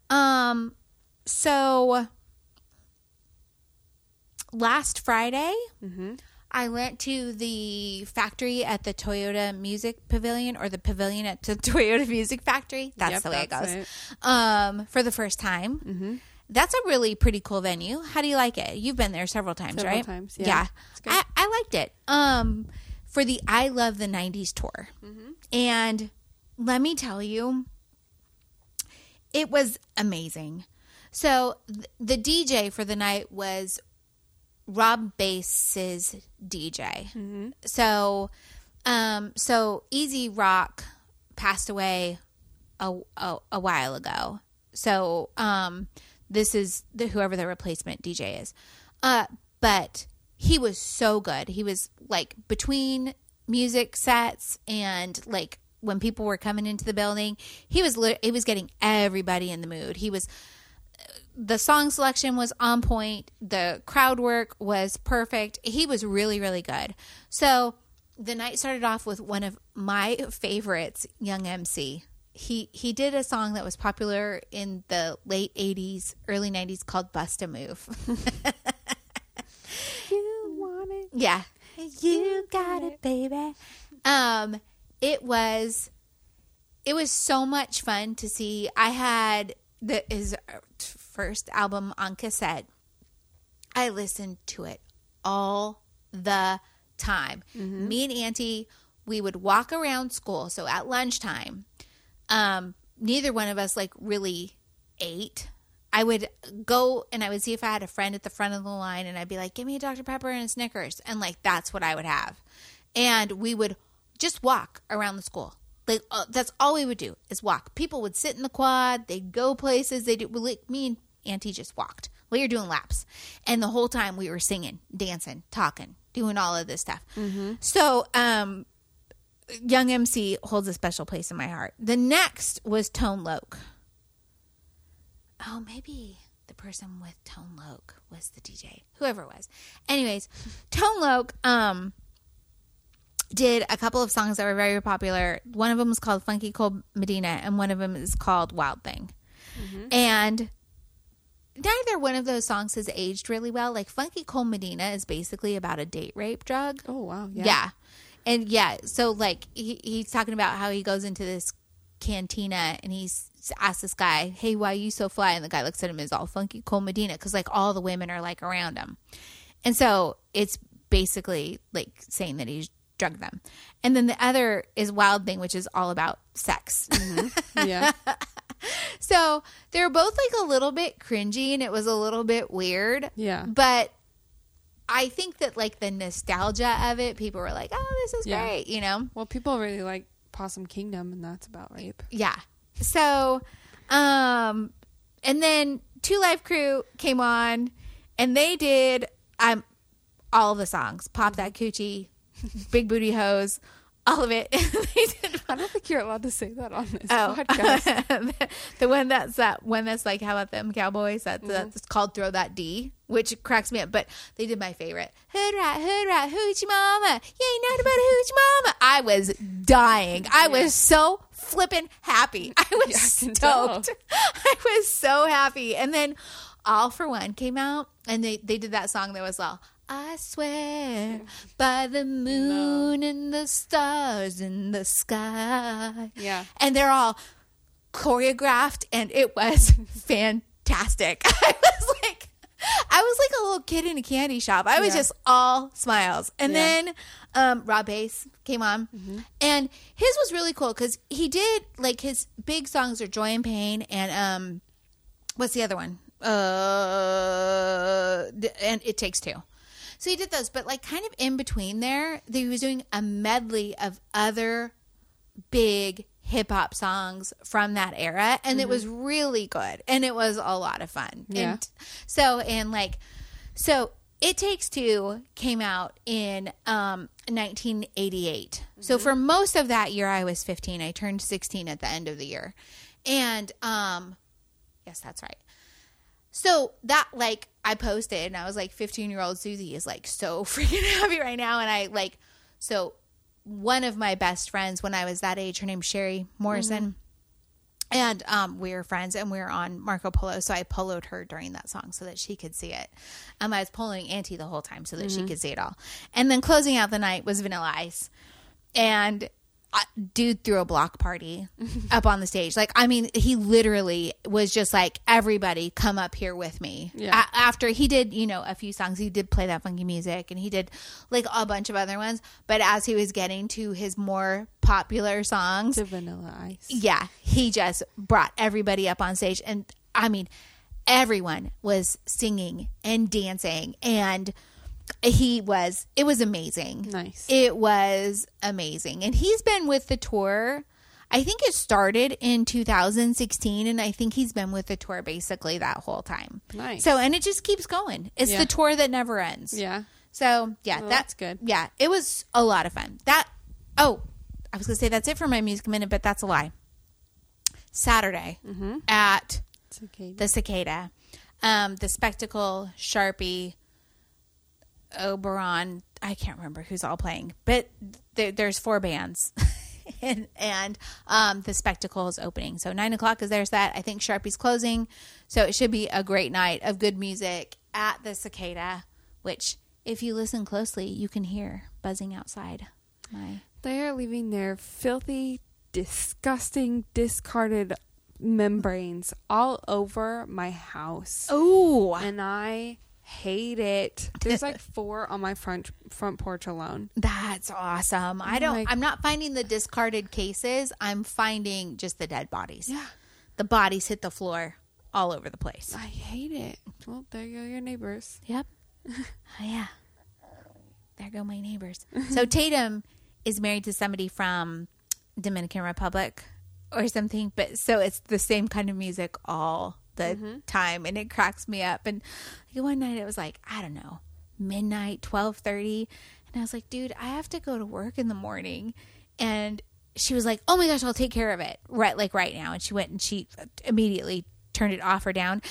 Um, so last Friday, Mm-hmm. I went to the factory at the Toyota Music Pavilion or the pavilion at the Toyota Music Factory. That's Yep, the way that's it goes. Um, for the first time. Mm-hmm. That's a really pretty cool venue. How do you like it? You've been there several times, Several right? times, yeah. Good. I, I liked it. Um, for the I Love the 90s tour. Mm-hmm. And let me tell you, it was amazing. So th- the DJ for the night was Rob Base's DJ. Mm-hmm. So, um, so E-Z Rock passed away a, a, a while ago. So, um, this is the whoever the replacement DJ is. Uh, but he was so good. He was like between music sets and like when people were coming into the building, he was he was getting everybody in the mood. He was the song selection was on point. The crowd work was perfect. He was really, really good. So the night started off with one of my favorites, Young MC. He he did a song that was popular in the late '80s, early '90s called "Bust a Move." You want it? Yeah. You got it, baby. Um, it was it was so much fun to see. I had the his first album on cassette. I listened to it all the time. Me and Auntie, we would walk around school. So at lunchtime, um, neither one of us like really ate. I would go and I would see if I had a friend at the front of the line, and I'd be like, "Give me a Dr Pepper and a Snickers," and like that's what I would have. And we would just walk around the school. Like uh, that's all we would do is walk. People would sit in the quad. They'd go places. They do. Like me and Auntie just walked. We were doing laps, and the whole time we were singing, dancing, talking, doing all of this stuff. So, um, Young MC holds a special place in my heart. The next was Tone Loc. Oh, maybe the person with Tone Loc was the DJ, whoever it was. Anyways, Tone Loc um, did a couple of songs that were very popular. One of them was called Funky Cold Medina, and one of them is called Wild Thing. And neither one of those songs has aged really well. Like Funky Cold Medina is basically about a date rape drug. Oh wow. Yeah. And yeah, so like he, he's talking about how he goes into this cantina and he's asked this guy, "Hey, why are you so fly?" And the guy looks at him as all funky Cold Medina because like all the women are like around him, and so it's basically like saying that he's drugged them. And then the other is Wild Thing, which is all about sex. Mm-hmm. Yeah. so they're both like a little bit cringy and it was a little bit weird. Yeah. But I think that like the nostalgia of it, people were like, "Oh, this is Yeah. great," you know. Well, people really like Possum Kingdom, and that's about rape. Yeah. So, um, and then Two Live Crew came on, and they did um all the songs, "Pop That Coochie," "Big Booty Hose," all of it. I don't think you're allowed to say that on this Oh, podcast. the, the one that's that one that's like how about them cowboys? That's Mm-hmm. that's called "Throw That D," which cracks me up. But they did my favorite "Hood Rat, Hood Rat, Hoochie Mama." You ain't nothing but a Hoochie Mama. I was dying. I was so flipping happy. I was Yeah, I can tell. stoked. I was so happy. And then All-4-One came out, and they they did that song that was all. I swear by the moon and the stars in the sky. Yeah. And they're all choreographed and it was fantastic. I was like I was like a little kid in a candy shop. I was Yeah. just all smiles. And Yeah. then um Rob Base came on. And his was really cool cuz he did like his big songs are Joy and Pain and um what's the other one? Uh and It Takes Two. So he did those, but like kind of in between there, he was doing a medley of other big hip hop songs from that era, and it was really good, and it was a lot of fun. Yeah. And so and like, so it takes two came out in um 1988. So for most of that year, I was 15. I turned 16 at the end of the year, and um, yes, that's right. So that like I posted and I was like 15 year old Susie is like so freaking happy right now. And I like so one of my best friends when I was that age her name's Sherry Morrison. And um, we were friends and we were on Marco Polo. So I poloed her during that song so that she could see it. Um, I was poloing Auntie the whole time so that she could see it all. And then closing out the night was Vanilla Ice. And dude threw a block party up on the stage. Like, I mean, he literally was just like, everybody come up here with me. Yeah. A- after he did, you know, a few songs, he did play that funky music and he did like a bunch of other ones. But as he was getting to his more popular songs, To Vanilla Ice. yeah, he just brought everybody up on stage. And I mean, everyone was singing and dancing and he was it was amazing Nice. it was amazing and he's been with the tour i think it started in 2016 and i think he's been with the tour basically that whole time Nice. so and it just keeps going it's Yeah. the tour that never ends Yeah. so yeah Well, that's that's good. yeah it was a lot of fun that oh i was gonna say that's it for my music minute but that's a lie saturday Mm-hmm. at okay. the cicada, um, the spectacle, Sharpie, Oberon. I can't remember who's all playing, but there, there's four bands, and and um, the spectacle is opening. So nine o'clock is their set. I think Sharpie's closing, so it should be a great night of good music at the cicada, which if you listen closely, you can hear buzzing outside. My They are leaving their filthy, disgusting, discarded membranes all over my house. oh, And I hate it. There's like four on my front front porch alone. That's awesome. I don't. like- I'm not finding the discarded cases. I'm finding just the dead bodies. Yeah. The bodies hit the floor all over the place. I hate it. Well, there go your neighbors. Yep. oh yeah. There go my neighbors. so Tatum is married to somebody from Dominican Republic or something, but so it's the same kind of music all the mm-hmm. time, and it cracks me up. And like, one night it was like I don't know midnight, twelve thirty, and I was like, dude, I have to go to work in the morning, and she was like, oh my gosh, I'll take care of it right like right now, and she went and she immediately turned it off or down.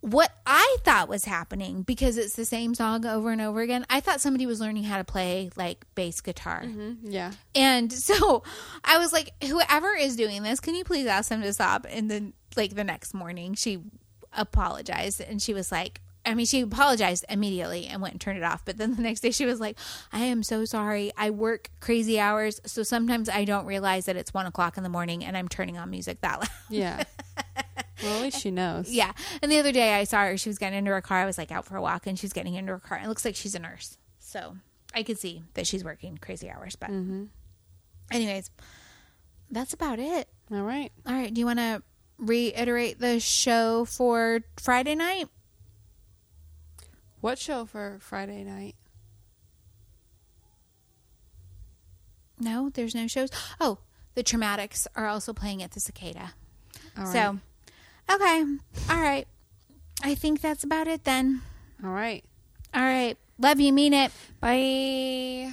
What I thought was happening because it's the same song over and over again. I thought somebody was learning how to play like bass guitar. Mm-hmm. Yeah. And so I was like, whoever is doing this, can you please ask them to stop? And then, like, the next morning, she apologized and she was like, I mean, she apologized immediately and went and turned it off. But then the next day she was like, I am so sorry. I work crazy hours. So sometimes I don't realize that it's one o'clock in the morning and I'm turning on music that loud. Yeah. well, at least she knows. Yeah. And the other day I saw her, she was getting into her car. I was like out for a walk and she was getting into her car. It looks like she's a nurse. So I could see that she's working crazy hours. But, mm-hmm. anyways, that's about it. All right. All right. Do you want to reiterate the show for Friday night? What show for Friday night? No, there's no shows. Oh, the Traumatics are also playing at the Cicada. All right. So, okay. All right. I think that's about it then. All right. All right. Love you. Mean it. Bye.